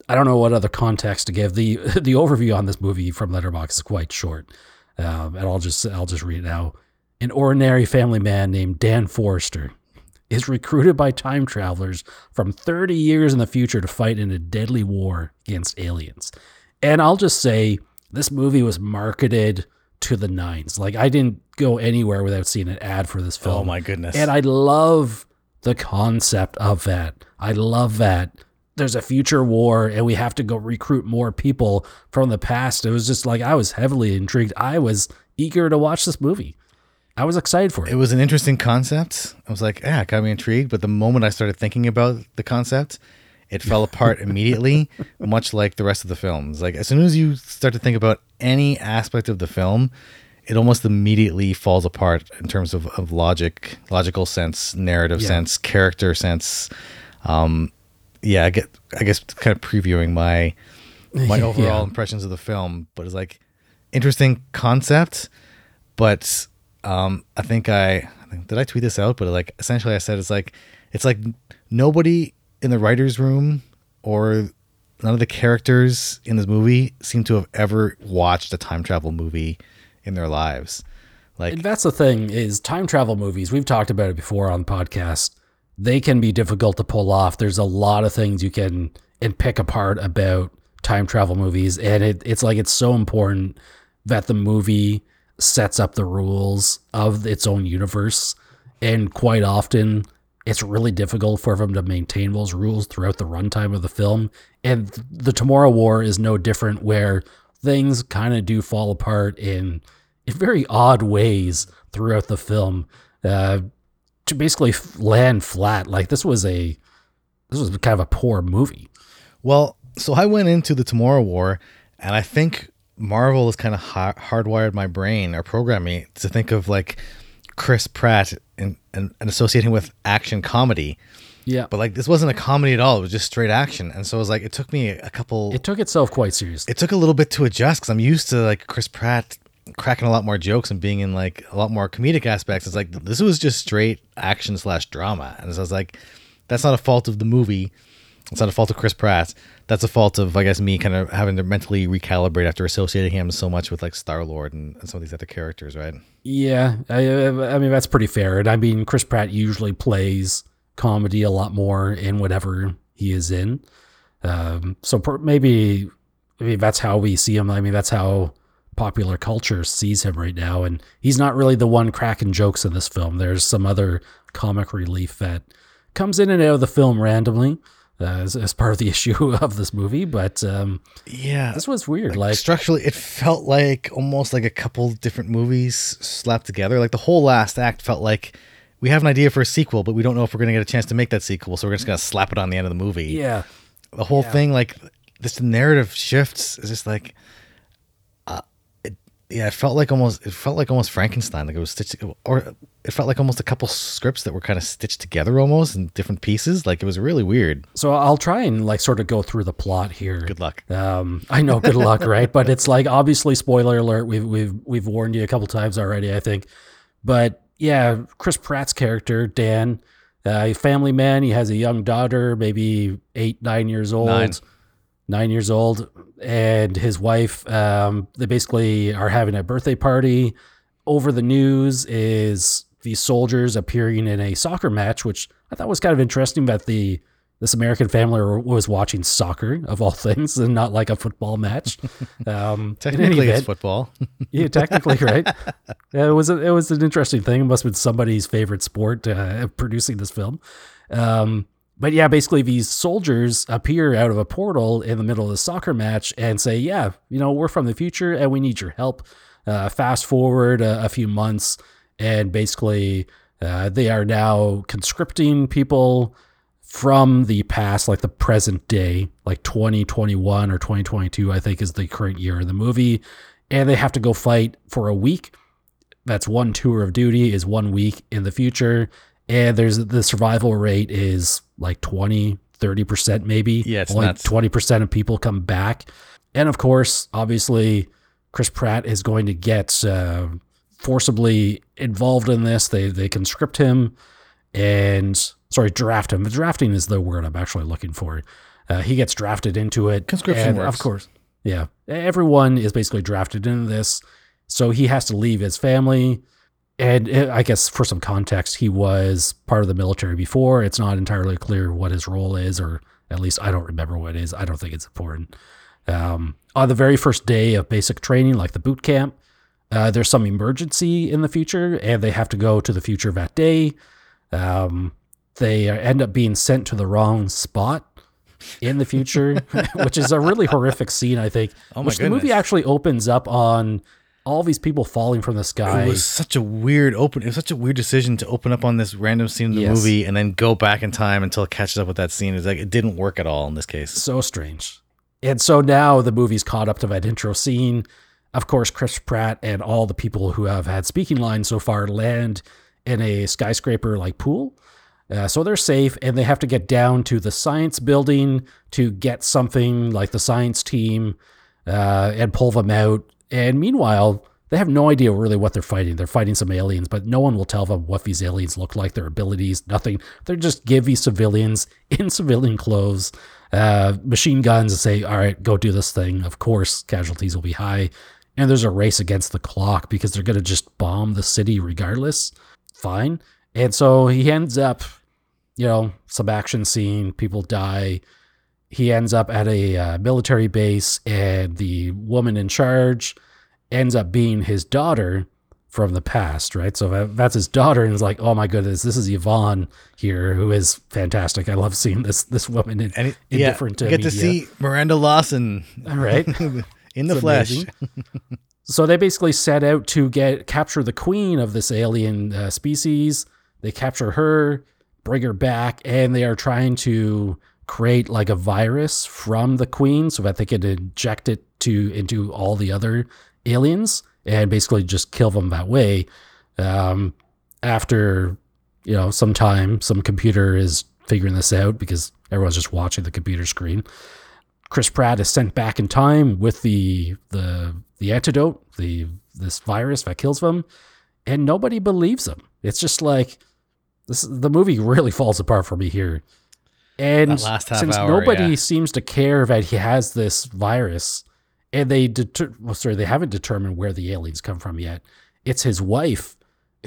I don't know what other context to give. the The overview on this movie from Letterbox is quite short, um, and I'll just I'll just read it now. An ordinary family man named Dan Forrester is recruited by time travelers from 30 years in the future to fight in a deadly war against aliens. And I'll just say this movie was marketed to the nines. Like I didn't go anywhere without seeing an ad for this oh film. oh my goodness. And I love the concept of that. I love that there's a future war and we have to go recruit more people from the past. It was just like I was heavily intrigued. I was eager to watch this movie. I was excited for it. it was an interesting concept. I was like, yeah, it got me intrigued. But the moment I started thinking about the concept, it fell apart immediately, much like the rest of the films. Like as soon as you start to think about any aspect of the film, it almost immediately falls apart in terms of, of logic, logical sense, narrative Yeah. sense, character sense. Um, yeah, I get I guess kind of previewing my my Yeah. overall impressions of the film, but it's like interesting concept, but um I think I, did I tweet this out, but like essentially I said it's like it's like nobody in the writers room or none of the characters in this movie seem to have ever watched a time travel movie in their lives. Like And that's the thing is time travel movies. We've talked about it before on the podcast. They can be difficult to pull off. There's a lot of things you can and pick apart about time travel movies, and it, it's like it's so important that the movie sets up the rules of its own universe, and quite often it's really difficult for them to maintain those rules throughout the runtime of the film. And the Tomorrow War is no different, where things kind of do fall apart in in very odd ways throughout the film uh, to basically land flat. Like this was a this was kind of a poor movie. Well, so I went into the Tomorrow War, and I think Marvel has kind of ha- hardwired my brain or programmed me to think of like Chris Pratt and, and, and associating with action comedy. Yeah, But like this wasn't a comedy at all; it was just straight action. And so it was like it took me a couple. it took itself quite seriously. it took a little bit to adjust because I'm used to like Chris Pratt cracking a lot more jokes and being in like a lot more comedic aspects. It's like this was just straight action slash drama, and so I was like, that's not a fault of the movie. It's not a fault of Chris Pratt. That's a fault of I guess me kind of having to mentally recalibrate after associating him so much with like Star Lord and, and some of these other characters, right? Yeah, I, I mean that's pretty fair. And I mean Chris Pratt usually plays comedy a lot more in whatever he is in. Um, so per, maybe I mean that's how we see him. I mean that's how popular culture sees him right now, and he's not really the one cracking jokes in this film. There's some other comic relief that comes in and out of the film randomly. Uh, as, as part of the issue of this movie, but um, Yeah, this was weird. Like, structurally, it felt like almost like a couple different movies slapped together. Like the whole last act felt like we have an idea for a sequel, but we don't know if we're going to get a chance to make that sequel, so we're just going to slap it on the end of the movie. yeah, the whole thing, like this narrative shifts, is just like, yeah, it felt like almost, it felt like almost Frankenstein, like it was stitched, or it felt like almost a couple scripts that were kind of stitched together almost in different pieces. Like it was really weird. So I'll try and like sort of go through the plot here. Good luck. Um, I know, good luck, right? But it's like obviously spoiler alert. We've we've we've warned you a couple times already, I think. But yeah, Chris Pratt's character Dan, uh, a family man. He has a young daughter, maybe eight nine years old. Nine. Nine years old, and his wife. Um, they basically are having a birthday party. Over the news is these soldiers appearing in a soccer match, which I thought was kind of interesting. That the this American family was watching soccer of all things, and not like a football match. Um, Technically, it's football. yeah, technically, right? Yeah, it was a, it was an interesting thing. It must have been somebody's favorite sport uh, producing this film. Um, but yeah, basically, these soldiers appear out of a portal in the middle of the soccer match and say, "Yeah, you know, we're from the future and we need your help." Uh, fast forward a, a few months, and basically, uh, they are now conscripting people from the past, like the present day, like 2021 or 2022, I think is the current year in the movie. And they have to go fight for a week. That's one tour of duty, is one week in the future. And there's the survival rate is like 20, 30% maybe. Yeah, Only nuts. 20% of people come back. And of course, obviously, Chris Pratt is going to get uh, forcibly involved in this. They, they conscript him and sorry, draft him. Drafting is the word I'm actually looking for. Uh, he gets drafted into it. Conscription and works. Of course. Yeah. Everyone is basically drafted into this. So he has to leave his family. And uh, I guess for some context, he was part of the military before. It's not entirely clear what his role is, or at least I don't remember what it is. I don't think it's important. Um, on the very first day of basic training, like the boot camp, uh, there's some emergency in the future, and they have to go to the future that day. Um, they end up being sent to the wrong spot in the future, which is a really horrific scene, I think. Oh my which the movie actually opens up on all these people falling from the sky. It was such a weird open. It was such a weird decision to open up on this random scene in the Yes. movie and then go back in time until it catches up with that scene. It's like it didn't work at all in this case. so strange. And so now the movie's caught up to that intro scene. Of course, Chris Pratt and all the people who have had speaking lines so far land in a skyscraper like pool. Uh, so they're safe, and they have to get down to the science building to get something like the science team uh, and pull them out. And meanwhile, they have no idea really what they're fighting. They're fighting some aliens, but no one will tell them what these aliens look like, their abilities, nothing. They're just givey civilians in civilian clothes, uh, machine guns, and say, all right, go do this thing. Of course, casualties will be high. And there's a race against the clock because they're going to just bomb the city regardless. Fine. And so he ends up you know, some action scene, people die. He ends up at a uh, military base, and the woman in charge ends up being his daughter from the past, right? So that's his daughter, and it's like, oh my goodness, this is Yvonne here, who is fantastic. I love seeing this this woman in, in yeah, different. Uh, get media. to see Miranda Lawson, right, in the flesh. so they basically set out to get capture the queen of this alien uh, species. They capture her bring her back, and they are trying to create like a virus from the queen so that they could inject it to into all the other aliens and basically just kill them that way. Um, after you know some time, some computer is figuring this out because everyone's just watching the computer screen. Chris Pratt is sent back in time with the the the antidote, the this virus that kills them, and nobody believes him. It's just like this the movie really falls apart for me here. And since hour, nobody yeah. seems to care that he has this virus, and they deter- well, sorry, they haven't determined where the aliens come from yet. It's his wife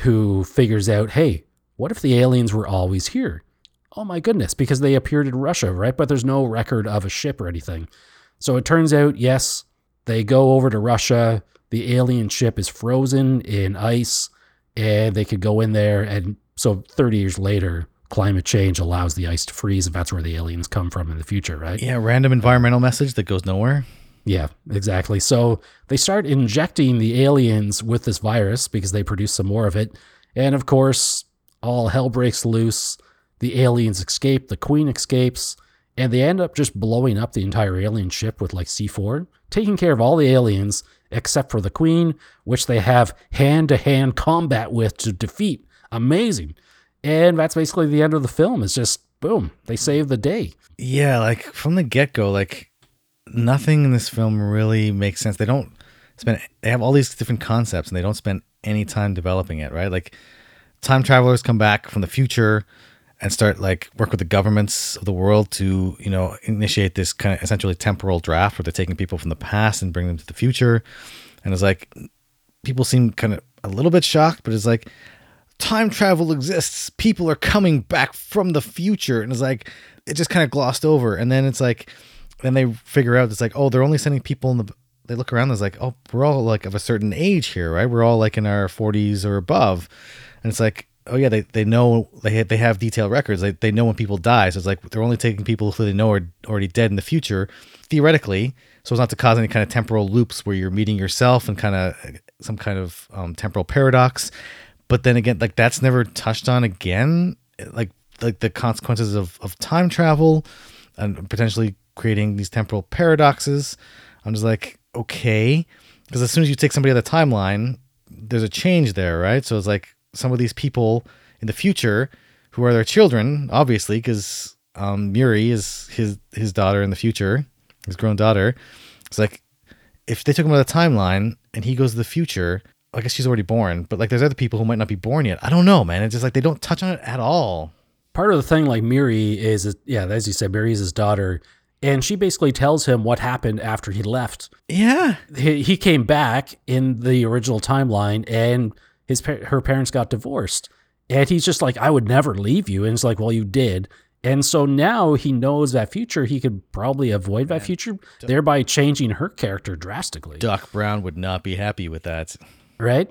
who figures out, hey, what if the aliens were always here? Oh my goodness, because they appeared in Russia, right? But there's no record of a ship or anything. So it turns out, yes, they go over to Russia. The alien ship is frozen in ice, and they could go in there and so 30 years later, climate change allows the ice to freeze, and that's where the aliens come from in the future, right? Yeah, random environmental message that goes nowhere. Yeah, exactly. So they start injecting the aliens with this virus because they produce some more of it. And of course, all hell breaks loose. The aliens escape, the queen escapes, and they end up just blowing up the entire alien ship with like C4, taking care of all the aliens except for the queen, which they have hand to hand combat with to defeat amazing. And that's basically the end of the film. It's just boom, they save the day. Yeah, like from the get go, like nothing in this film really makes sense. They don't spend they have all these different concepts and they don't spend any time developing it, right? Like time travelers come back from the future and start like work with the governments of the world to, you know, initiate this kind of essentially temporal draft where they're taking people from the past and bring them to the future. And it's like people seem kind of a little bit shocked, but it's like time travel exists. People are coming back from the future. And it's like, it just kind of glossed over. And then it's like, then they figure out it's like, oh, they're only sending people in the, they look around and it's like, oh, we're all like of a certain age here, right? We're all like in our 40s or above. And it's like, oh yeah, they, they know they have, they have detailed records. They, they know when people die. So it's like they're only taking people who they know are already dead in the future, theoretically. So it's not to cause any kind of temporal loops where you're meeting yourself and kind of some kind of um, temporal paradox but then again, like that's never touched on again. Like like the consequences of, of time travel and potentially creating these temporal paradoxes. I'm just like, okay. Because as soon as you take somebody out of the timeline, there's a change there, right? So it's like some of these people in the future who are their children, obviously, because um, Muri is his his daughter in the future, his grown daughter. It's like if they took him out of the timeline and he goes to the future, I guess she's already born, but like there's other people who might not be born yet. I don't know, man. It's just like they don't touch on it at all. Part of the thing, like Miri is, yeah, as you said, Muri is his daughter, and she basically tells him what happened after he left. Yeah, he, he came back in the original timeline, and his her parents got divorced, and he's just like, I would never leave you, and it's like, well, you did. And so now he knows that future. He could probably avoid that future, thereby changing her character drastically. Doc Brown would not be happy with that right?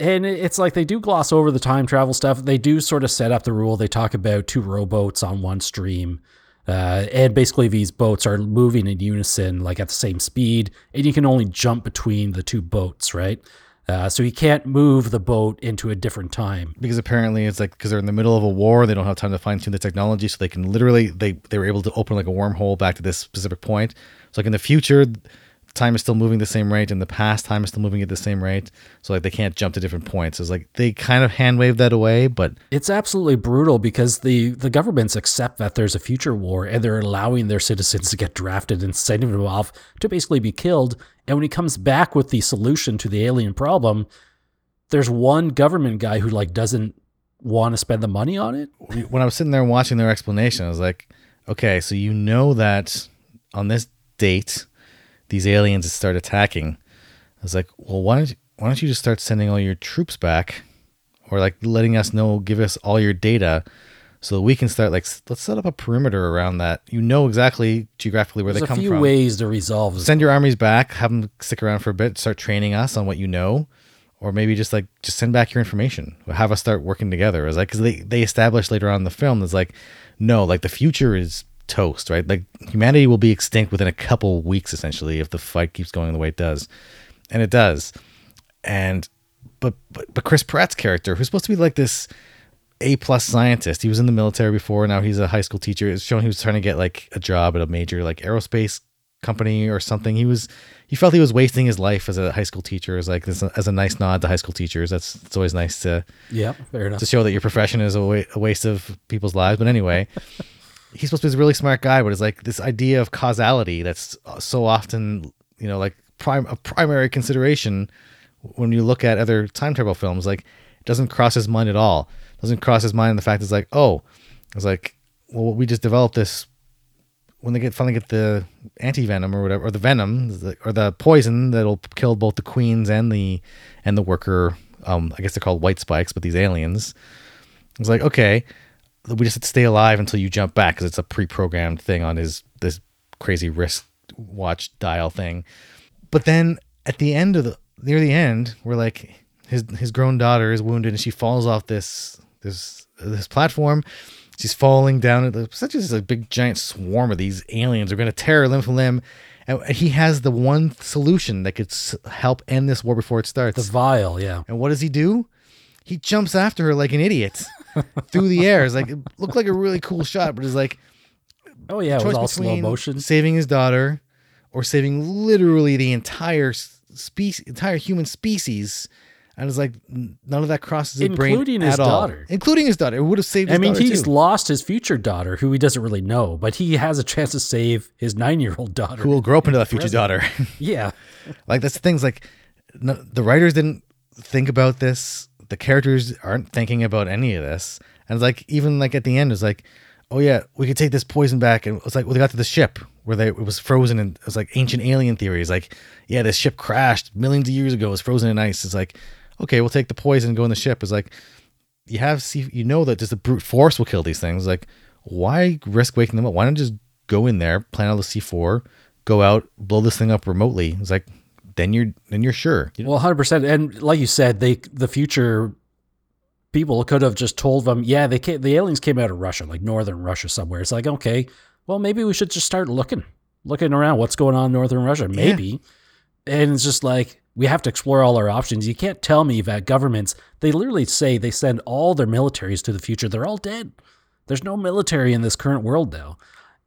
And it's like they do gloss over the time travel stuff. They do sort of set up the rule. They talk about two rowboats on one stream. Uh, and basically, these boats are moving in unison, like at the same speed, and you can only jump between the two boats, right? Uh, so you can't move the boat into a different time because apparently it's like because they're in the middle of a war, they don't have time to fine tune the technology, so they can literally they they were able to open like a wormhole back to this specific point. So like in the future, time is still moving the same rate. and the past, time is still moving at the same rate. So like they can't jump to different points. It's like they kind of hand wave that away, but It's absolutely brutal because the, the governments accept that there's a future war and they're allowing their citizens to get drafted and sending them off to basically be killed. And when he comes back with the solution to the alien problem, there's one government guy who like doesn't want to spend the money on it. when I was sitting there watching their explanation, I was like, okay, so you know that on this date, these aliens start attacking. I was like, well, why don't you, why don't you just start sending all your troops back, or like letting us know, give us all your data, so that we can start like let's set up a perimeter around that. You know exactly geographically where There's they a come few from. ways to resolve this. Send your armies back, have them stick around for a bit, start training us on what you know, or maybe just like just send back your information, have us start working together. It's like because they they established later on in the film is like, no, like the future is toast, right? Like humanity will be extinct within a couple weeks essentially if the fight keeps going the way it does, and it does. And but but but Chris Pratt's character, who's supposed to be like this a plus scientist. He was in the military before. Now he's a high school teacher. It's shown he was trying to get like a job at a major like aerospace company or something. He was he felt he was wasting his life as a high school teacher. As like as a, as a nice nod to high school teachers. That's it's always nice to Yeah, fair enough. to show that your profession is a, wa- a waste of people's lives. But anyway, he's supposed to be this really smart guy, but it's like this idea of causality that's so often, you know, like prime a primary consideration when you look at other time travel films. Like, it doesn't cross his mind at all. Doesn't cross his mind the fact it's like, oh, it's like, well, we just developed this. When they get finally get the anti venom or whatever, or the venom, or the poison that'll kill both the queens and the and the worker. Um, I guess they're called white spikes, but these aliens. It's like, okay, we just have to stay alive until you jump back because it's a pre-programmed thing on his this crazy wrist watch dial thing. But then at the end of the near the end, we're like his his grown daughter is wounded and she falls off this this this platform. She's falling down. at the- Such as a big giant swarm of these aliens are going to tear her limb from limb. And he has the one solution that could s- help end this war before it starts. The vial, yeah. And what does he do? He jumps after her like an idiot through the air. It's like it looked like a really cool shot, but it's like Oh yeah, it was all slow motion. saving his daughter or saving literally the entire species, entire human species. And it's like none of that crosses his brain Including his all. daughter. including his daughter. It would have saved. His I mean, he's too. lost his future daughter, who he doesn't really know, but he has a chance to save his nine-year-old daughter. who will grow up into that future daughter. Yeah, like that's the things like no, the writers didn't think about this the characters aren't thinking about any of this. And it's like even like at the end it's like oh yeah we could take this poison back. And it's like well they got to the ship where they it was frozen and it was like ancient alien theories. Like yeah this ship crashed millions of years ago. It was frozen in ice. It's like okay we'll take the poison and go in the ship. It's like you have C you know that just the brute force will kill these things. Like why risk waking them up? Why not just go in there plant all the c4 go out blow this thing up remotely? It's like then you're then you're sure you know? well, hundred percent. And like you said, they the future people could have just told them, yeah, they came, the aliens came out of Russia, like northern Russia somewhere. It's like, okay, well, maybe we should just start looking, looking around, what's going on in northern Russia, maybe. And it's just like we have to explore all our options. You can't tell me that governments they literally say they send all their militaries to the future. They're all dead. There's no military in this current world now,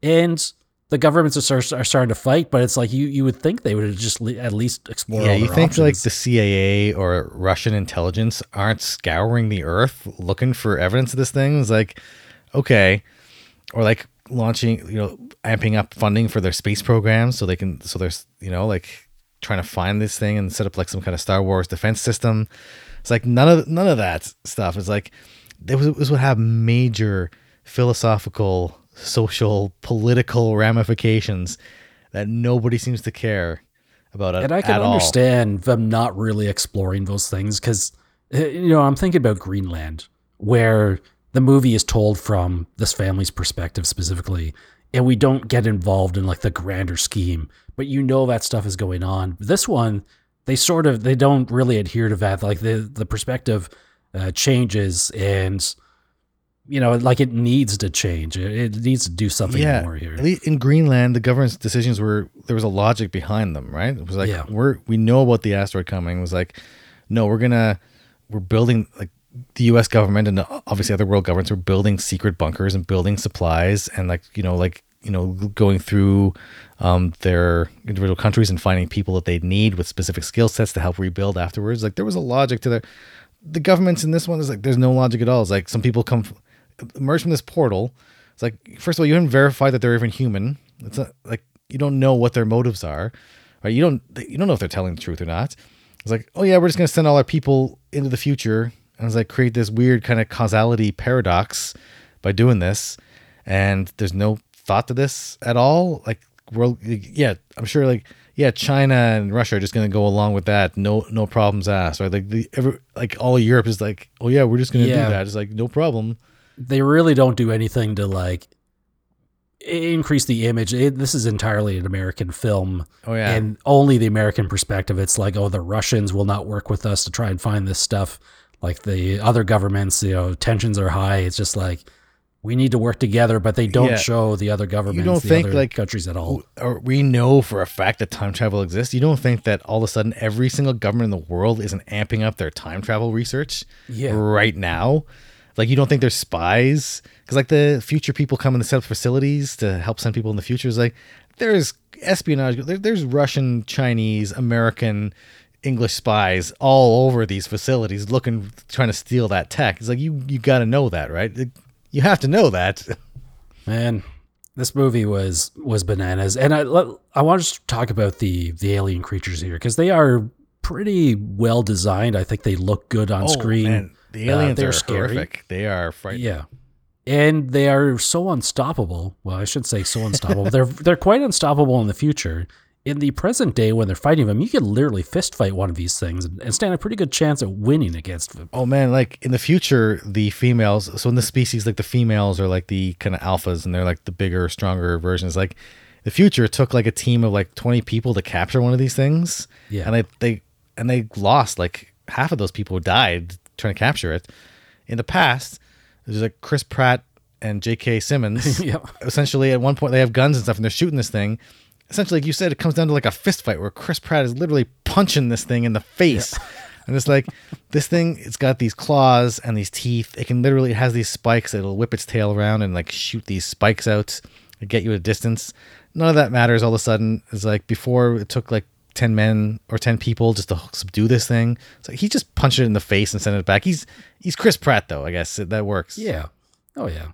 and the governments are, start, are starting to fight. But it's like you you would think they would have just le- at least explore. yeah you think like the cia or russian intelligence aren't scouring the earth looking for evidence of this thing it's like okay or like launching you know amping up funding for their space programs so they can so there's you know like trying to find this thing and set up like some kind of star wars defense system it's like none of none of that stuff is like this, was, this would have major philosophical social political ramifications that nobody seems to care about and I can understand them not really exploring those things because you know I'm thinking about Greenland, where the movie is told from this family's perspective specifically, and we don't get involved in like the grander scheme, but you know that stuff is going on. This one, they sort of they don't really adhere to that. Like the the perspective uh, changes and. You know, like it needs to change. It, it needs to do something yeah, more here. at least in Greenland, the government's decisions were there was a logic behind them, right? It was like Yeah. we're we know about the asteroid coming. It was like, no, we're gonna we're building like the U.S. government and obviously other world governments were building secret bunkers and building supplies and like you know like you know going through um, their individual countries and finding people that they need with specific skill sets to help rebuild afterwards. Like there was a logic to the the governments in this one is like there's no logic at all. It's like some people come emerge from this portal. It's like first of all you haven't verified that they're even human. It's not, like you don't know what their motives are. Right? You don't you don't know if they're telling the truth or not. It's like oh yeah we're just gonna send all our people into the future and it's like create this weird kind of causality paradox by doing this and there's no thought to this at all like world yeah i'm sure like yeah china and russia are just going to go along with that no no problems asked right like the ever like all of europe is like oh yeah we're just going to Yeah. do that it's like no problem they really don't do anything to like increase the image. It, this is entirely an American film. Oh, yeah. And only the American perspective. It's like, oh, the Russians will not work with us to try and find this stuff. Like the other governments, you know, tensions are high. It's just like we need to work together, but they don't Yeah. show the other governments, you don't the think, other like, countries at all. or we know for a fact that time travel exists you don't think that all of a sudden every single government in the world isn't amping up their time travel research Yeah. right now like you don't think there's spies? Because like the future people come in to set up facilities to help send people in the future. Is like there's espionage there, there's russian chinese american english spies all over these facilities looking trying to steal that tech. It's like you you got to know that right? You have to know that. Man, this movie was was bananas, and I I want to talk about the the alien creatures here because they are pretty well designed. I think they look good on oh, screen. Oh, man, the Uh, aliens they're are scary. horrific they are frightening Yeah. And they are so unstoppable. Well, I should say so unstoppable. they're they're quite unstoppable in the future. In the present day, when they're fighting them, you can literally fist fight one of these things and, and stand a pretty good chance at winning against them. Oh man, like in the future, the females. So in the species, like the females are like the kind of alphas, and they're like the bigger, stronger versions. Like the future, it took like a team of like twenty people to capture one of these things. Yeah. and they they and they lost like half of those people died trying to capture it. In the past, there's like Chris Pratt and J.K. Simmons. Yeah. Essentially, at one point, they have guns and stuff, and they're shooting this thing. Essentially, like you said, it comes down to like a fist fight where Chris Pratt is literally punching this thing in the face. And it's like this thing, it's got these claws and these teeth. It can literally it has these spikes. It'll whip its tail around and like shoot these spikes out and get you a distance. None of that matters all of a sudden. It's like before it took like 10 men or 10 people just to subdue this thing. Like he just punched it in the face and sent it back. He's he's Chris Pratt though, I guess. That works. Yeah. Oh yeah.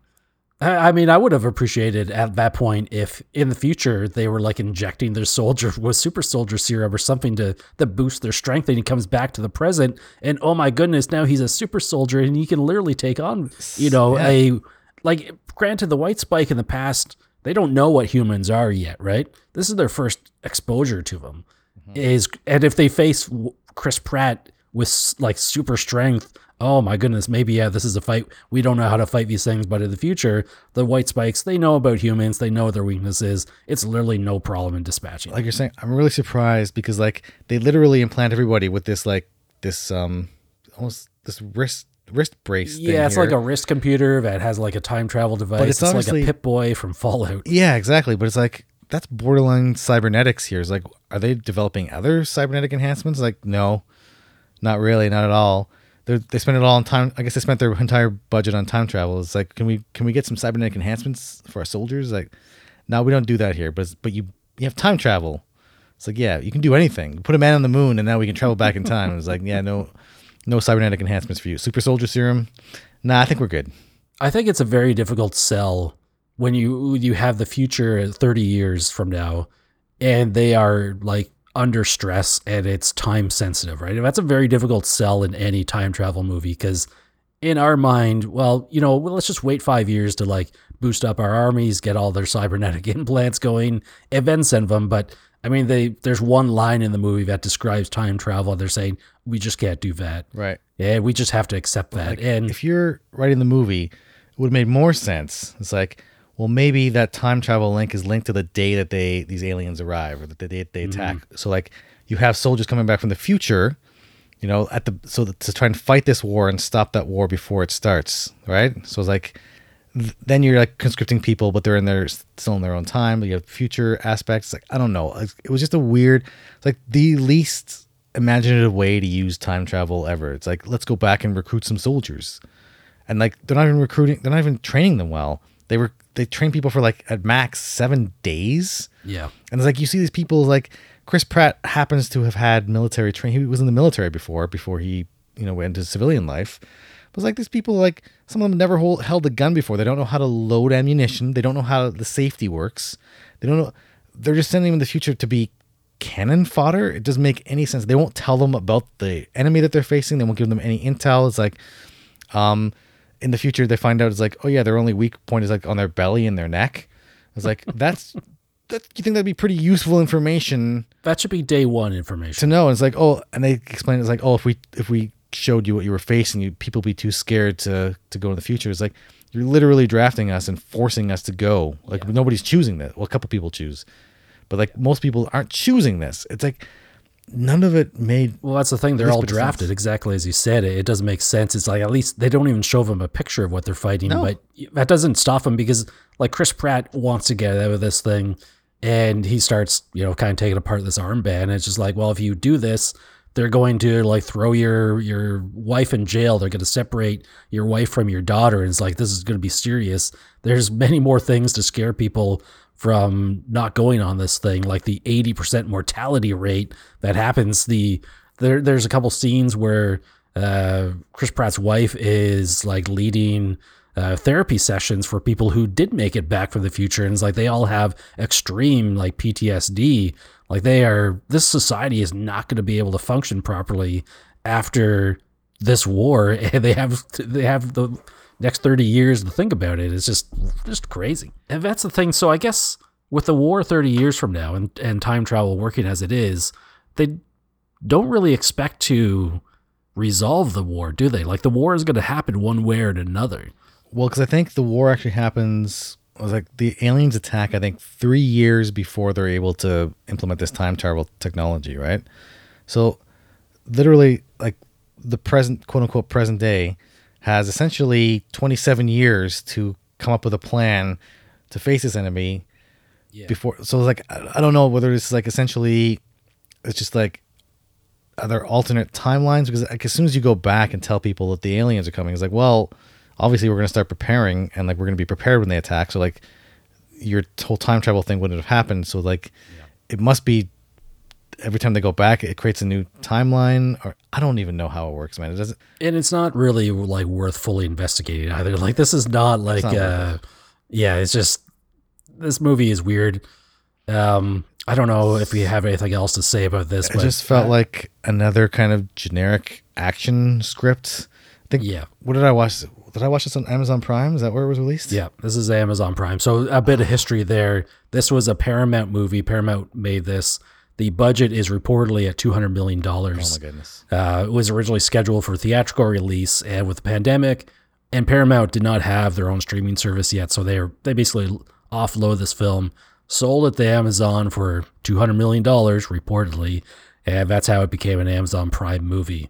I mean, I would have appreciated at that point if in the future they were like injecting their soldier with super soldier serum or something to, to boost their strength and he comes back to the present and oh my goodness, now he's a super soldier and he can literally take on, you know, Yeah. a like granted the white spike in the past, they don't know what humans are yet, right? This is their first exposure to them. Is and if they face Chris Pratt with like super strength, oh my goodness, maybe yeah, this is a fight. We don't know how to fight these things, but in the future, the white spikes they know about humans, they know their weaknesses. It's literally no problem in dispatching. like you're saying, I'm really surprised because like they literally implant everybody with this like this um almost this wrist wrist brace. thing yeah, it's here. like a wrist computer that has like a time travel device. it's It's, like a Pip Boy from Fallout. yeah, exactly. But it's like that's borderline cybernetics here. It's like, are they developing other cybernetic enhancements? Like, no, not really, not at all. They're, they spend it all on time. I guess they spent their entire budget on time travel. It's like, can we can we get some cybernetic enhancements for our soldiers? Like, no, we don't do that here. But but you you have time travel. It's like, yeah, you can do anything. Put a man on the moon, and now we can travel back in time. It's like, yeah, no, no cybernetic enhancements for you. Super soldier serum. Nah, I think we're good. I think it's a very difficult sell when you you have the future 30 years from now and they are like under stress and it's time sensitive, right? And that's a very difficult sell in any time travel movie because in our mind, well, you know, well, let's just wait 5 years to like boost up our armies, get all their cybernetic implants going, and then send them, but I mean, they there's one line in the movie that describes time travel. They're saying we just can't do that. Right. Yeah, we just have to accept that. and if you're writing the movie, it would have made more sense. It's like, well, maybe that time travel link is linked to the day that they these aliens arrive or the day they attack. Mm-hmm. So like, you have soldiers coming back from the future, you know, at the so that, to try and fight this war and stop that war before it starts, right? So it's like, th- then you're like conscripting people, but they're in their still in their own time. But you have future aspects. Like I don't know. It it was just a weird, it's like the least imaginative way to use time travel ever. It's like let's go back and recruit some soldiers, and like they're not even recruiting. They're not even training them well. They were they train people for like at max seven days. Yeah. And it's like you see these people like Chris Pratt happens to have had military training. He was in the military before before he you know went into civilian life. But it's like these people like some of them never hold, held a gun before. They don't know how to load ammunition. They don't know how the safety works. They don't know. They're just sending them in the future to be cannon fodder. It doesn't make any sense. They won't tell them about the enemy that they're facing. They won't give them any intel. It's like, um, in the future they find out it's like, oh yeah, their only weak point is like on their belly and their neck. It's like that's that. You think that'd be pretty useful information That should be day one information. to know? It's like, oh, and they explain it's like, oh, if we if we showed you what you were facing, you people be too scared to to go in the future. It's like you're literally drafting us and forcing us to go. Like nobody's choosing that. Well, a couple people choose, but like most people aren't choosing this. It's like none of it made Well, that's the thing. They're all drafted sense. exactly as you said. It, it doesn't make sense. It's like at least they don't even show them a picture of what they're fighting, No. but that doesn't stop them because like Chris Pratt wants to get out of this thing, and he starts you know kind of taking apart this armband. And it's just like, well, if you do this, they're going to like throw your your wife in jail. They're going to separate your wife from your daughter. And it's like this is going to be serious. There's many more things to scare people from not going on this thing, like the 80% mortality rate that happens. The there there's a couple scenes where uh, Chris Pratt's wife is like leading uh, therapy sessions for people who did make it back from the future, and it's like they all have extreme like PTSD. Like they are, this society is not going to be able to function properly after this war, they have they have the next 30 years to think about it. It's just just crazy. And that's the thing. So I guess with the war 30 years from now and, and time travel working as it is, they don't really expect to resolve the war, do they? Like the war is going to happen one way or another. Well, because I think the war actually happens. Was like the aliens attack. I think three years before they're able to implement this time travel technology, right? So, literally, like the present, quote unquote, present day has essentially 27 years to come up with a plan to face this enemy Yeah. before. So, it's like, I don't know whether it's like essentially, it's just like, are there alternate timelines? Because like, as soon as you go back and tell people that the aliens are coming, it's like, well, obviously we're going to start preparing and like we're going to be prepared when they attack. So like your whole time travel thing wouldn't have happened. So like it must be every time they go back, it creates a new timeline. Or I don't even know how it works, man. It doesn't. And it's not really like worth fully investigating either. Like this is not like not uh yeah, it's just this movie is weird. Um I don't know if we have anything else to say about this, It but just felt like another kind of generic action script. I think. yeah. What did I watch? Did I watch this on Amazon Prime? Is that where it was released? Yeah, this is Amazon Prime. So a bit of history there. This was a Paramount movie. Paramount made this. The budget is reportedly at $200 million. Oh, my goodness. Uh, it was originally scheduled for theatrical release, and with the pandemic, and Paramount did not have their own streaming service yet, so they they basically offload this film, sold it to Amazon for two hundred million dollars reportedly, and that's how it became an Amazon Prime movie.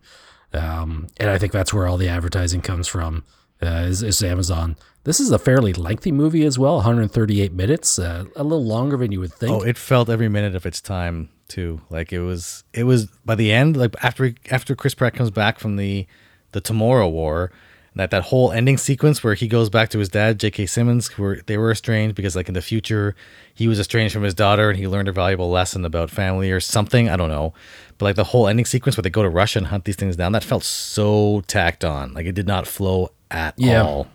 Um, and I think that's where all the advertising comes from. Uh, is, is Amazon? This is a fairly lengthy movie as well, 138 minutes, uh, a little longer than you would think. Oh, it felt every minute of its time too. Like it was, it was by the end, like after after Chris Pratt comes back from the the Tomorrow War, that that whole ending sequence where he goes back to his dad, J.K. Simmons, who were they were estranged because like in the future he was estranged from his daughter and he learned a valuable lesson about family or something. I don't know, but like the whole ending sequence where they go to Russia and hunt these things down, that felt so tacked on. Like it did not flow at Yeah. all.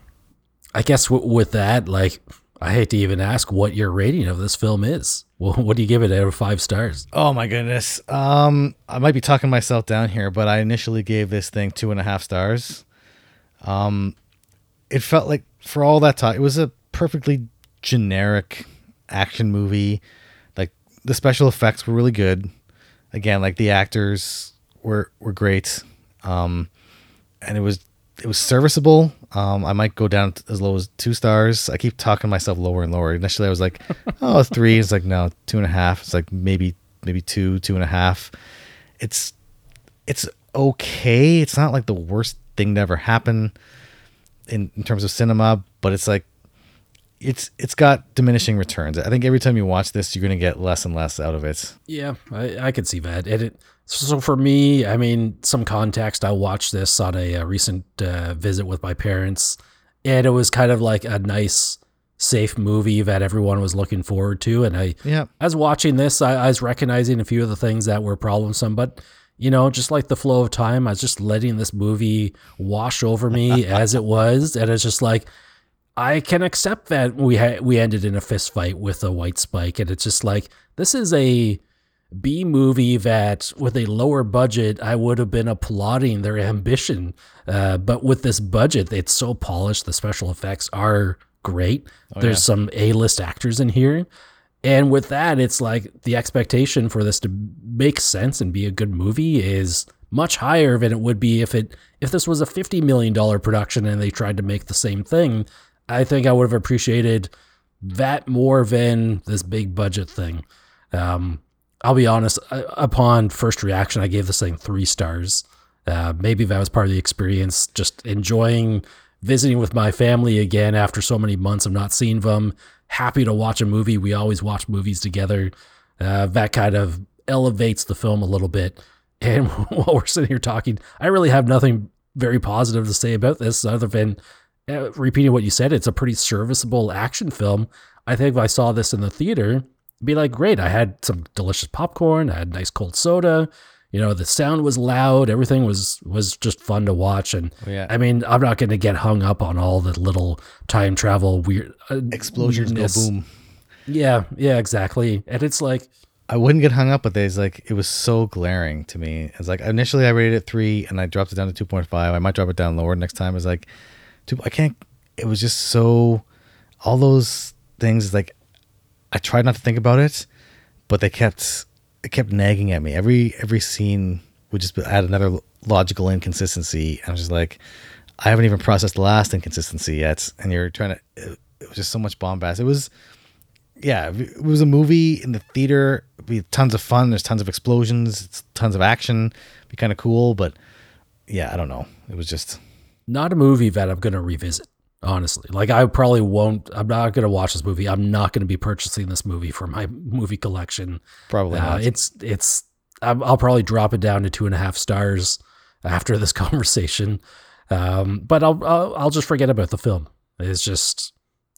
I guess w- with that, like, I hate to even ask what your rating of this film is. Well, what do you give it out of five stars? Oh my goodness. Um, I might be talking myself down here, but I initially gave this thing two and a half stars. Um, it felt like for all that talk, it was a perfectly generic action movie. Like the special effects were really good. Again, like the actors were were great. Um, and it was it was serviceable. Um, I might go down as low as two stars. I keep talking myself lower and lower. Initially, I was like, "Oh, three." It's like no, two and a half. It's like maybe maybe two, two and a half. It's it's okay. It's not like the worst thing to ever happen in, in terms of cinema, but it's like it's it's got diminishing returns. I think every time you watch this, you're gonna get less and less out of it. Yeah, I, I could see that. And it, so for me, I mean, some context. I watched this on a, uh recent uh, visit with my parents, and it was kind of like a nice safe movie that everyone was looking forward to. And I, Yeah. as watching this, I, I was recognizing a few of the things that were problemsome, but you know, just like the flow of time, I was just letting this movie wash over me as it was, and it's just like I can accept that we ha- we ended in a fist fight with a white spike, and it's just like this is a B movie that with a lower budget I would have been applauding their ambition, uh, but with this budget, it's so polished. The special effects are great. There's some A list actors in here. And with that, it's like the expectation for this to make sense and be a good movie is much higher than it would be if it if this was a fifty million dollar production and they tried to make the same thing. I think I would have appreciated that more than this big budget thing. Um, I'll be honest. uh, Upon first reaction, I gave this thing three stars. Uh, maybe that was part of the experience. Just enjoying visiting with my family again after so many months of not seeing them. Happy to watch a movie. We always watch movies together. Uh, that kind of elevates the film a little bit. And while we're sitting here talking, I really have nothing very positive to say about this other than uh, repeating what you said. It's a pretty serviceable action film. I think I saw this in the theater, be like, great. I had some delicious popcorn. I had nice cold soda. You know, the sound was loud. Everything was was just fun to watch. And Yeah. I mean, I'm not going to get hung up on all the little time travel weird uh, Explosions weirdness. go boom. Yeah, yeah, exactly. And it's like, I wouldn't get hung up, but there's like it was so glaring to me. It's like initially I rated it three, and I dropped it down to two point five. I might drop it down lower next time. It's like, two, I can't. It was just so, all those things. Like, I tried not to think about it, but they kept it kept nagging at me. Every every scene would just add another logical inconsistency. And I was just like, I haven't even processed the last inconsistency yet, and you're trying to. It, it was just so much bombast. It was yeah, it was a movie in the theater. It'd be tons of fun. There's tons of explosions. It's tons of action. Be kind of cool, but yeah, I don't know. It was just not a movie that I'm to revisit. Honestly, like I probably won't. I'm not going to watch this movie. I'm not going to be purchasing this movie for my movie collection. probably Uh, not. it's it's. I'm- I'll probably drop it down to two and a half stars after this conversation, um, but I'll, I'll I'll just forget about the film. It's just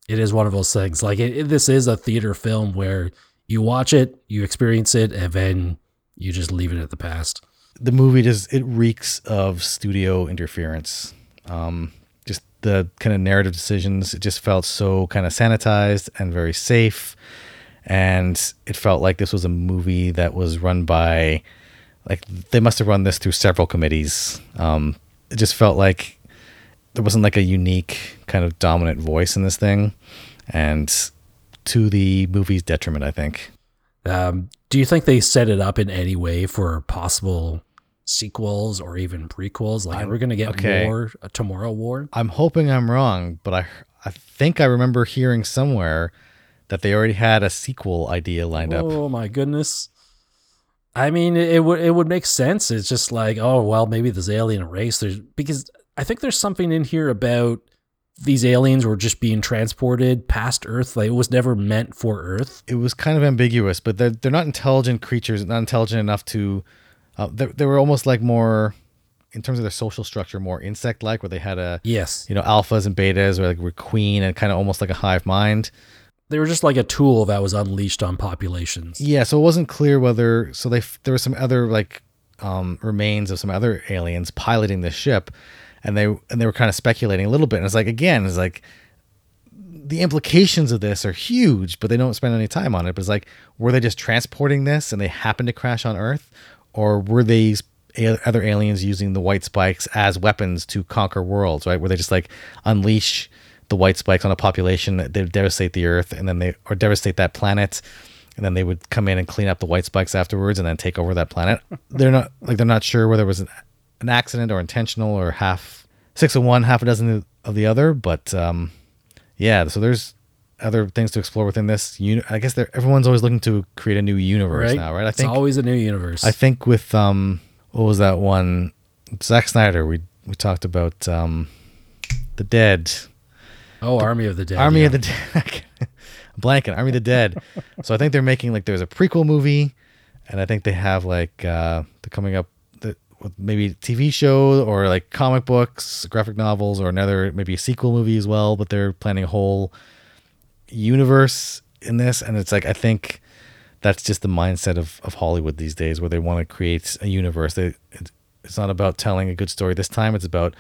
it is one of those things. Like it, it- this is a theater film where you watch it, you experience it, and then you just leave it at the past. the movie just it reeks of studio interference. Um, the kind of narrative decisions. It just felt so kind of sanitized and very safe, and it felt like this was a movie that was run by, like they must have run this through several committees. Um, it just felt like there wasn't like a unique kind of dominant voice in this thing, and to the movie's detriment, I think. Um, do you think they set it up in any way for possible sequels or even prequels? Like, we're to get okay. more a Tomorrow War? I'm hoping I'm wrong, but I I think I remember hearing somewhere that they already had a sequel idea lined up. Oh my goodness! I mean, it, it would it would make sense. It's just like, oh well, maybe this alien race. There's because I think there's something in here about these aliens were just being transported past Earth. Like it was never meant for Earth. It was kind of ambiguous, but they're they're not intelligent creatures, not intelligent enough to. Uh, they they were almost like more, in terms of their social structure, more insect-like, where they had a Yes, you know alphas and betas, where like were queen and kind of almost like a hive mind. they were just like a tool that was unleashed on populations. Yeah, so it wasn't clear whether so they there were some other like um, remains of some other aliens piloting this ship, and they and they were kind of speculating a little bit. And it's like again, it's like the implications of this are huge, but they don't spend any time on it. But it's like, were they just transporting this and they happened to crash on Earth, or were these other aliens using the white spikes as weapons to conquer worlds? Right? Were they just like unleash the white spikes on a population that they devastate the Earth and then they or devastate that planet? and then they would come in and clean up the white spikes afterwards and then take over that planet. They're not like they're not sure whether it was an, an accident or intentional or half six of one, half a dozen of the other. But um, yeah, so there's other things to explore within this. Uni- I guess they're, everyone's always looking to create a new universe Right now, right? I it's think always a new universe. I think with um, what was that one? Zack Snyder. We we talked about um, the Dead. oh, Army of the Dead. Army yeah. of the Dead. Blanket, Army of the Dead. so I think they're making like there's a prequel movie, and I think they have like uh they're coming up the, with maybe a TV show or like comic books, graphic novels, or another maybe a sequel movie as well. But they're planning a whole universe in this, and it's like I think that's just the mindset of, of Hollywood these days, where they want to create a universe. They, it's not about telling a good story this time. It's about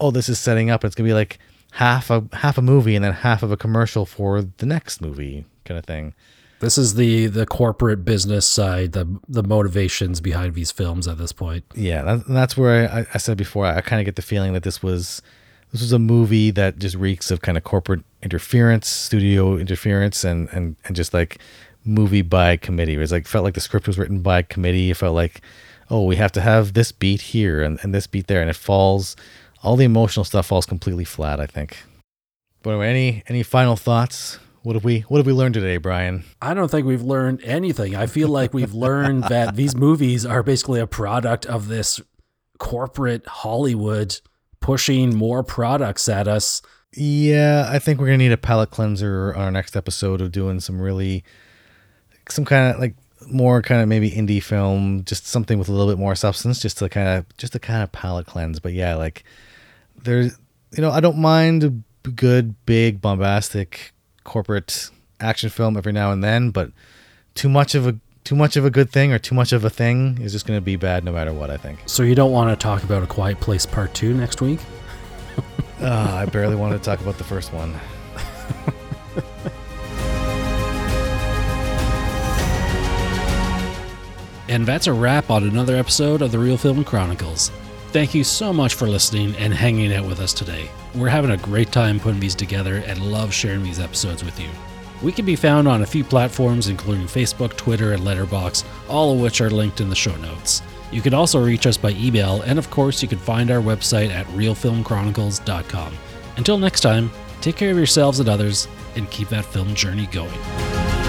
oh, this is setting up. It's gonna be like half a half a movie and then half of a commercial for the next movie kind of thing. This is the the corporate business side, the the motivations behind these films at this point. Yeah, that, that's where I, I said before. I, I kind of get the feeling that this was this was a movie that just reeks of kind of corporate interference, studio interference, and and and just like movie by committee. It was like felt like the script was written by committee. It felt like oh, we have to have this beat here and, and this beat there, and it falls. All the emotional stuff falls completely flat. I think. But anyway, any any final thoughts? What have we What have we learned today, Brian? I don't think we've learned anything. I feel like we've learned that these movies are basically a product of this corporate Hollywood pushing more products at us. Yeah, I think we're gonna need a palate cleanser on our next episode of doing some really, some kind of like more kind of maybe indie film, just something with a little bit more substance, just to kind of just to kind of palate cleanse. But yeah, like there's, you know, I don't mind a good, big, bombastic corporate action film every now and then, but too much of a too much of a good thing or too much of a thing is just going to be bad no matter what. I think. So you don't want to talk about a Quiet Place Part Two next week? Uh, I barely wanted to talk about the first one. And that's a wrap on another episode of the Real Film Chronicles. Thank you so much for listening and hanging out with us today. We're having a great time putting these together and love sharing these episodes with you. We can be found on a few platforms, including Facebook, Twitter, and Letterboxd, all of which are linked in the show notes. You can also reach us by email, and of course, you can find our website at realfilmchronicles.com. Until next time, take care of yourselves and others, and keep that film journey going.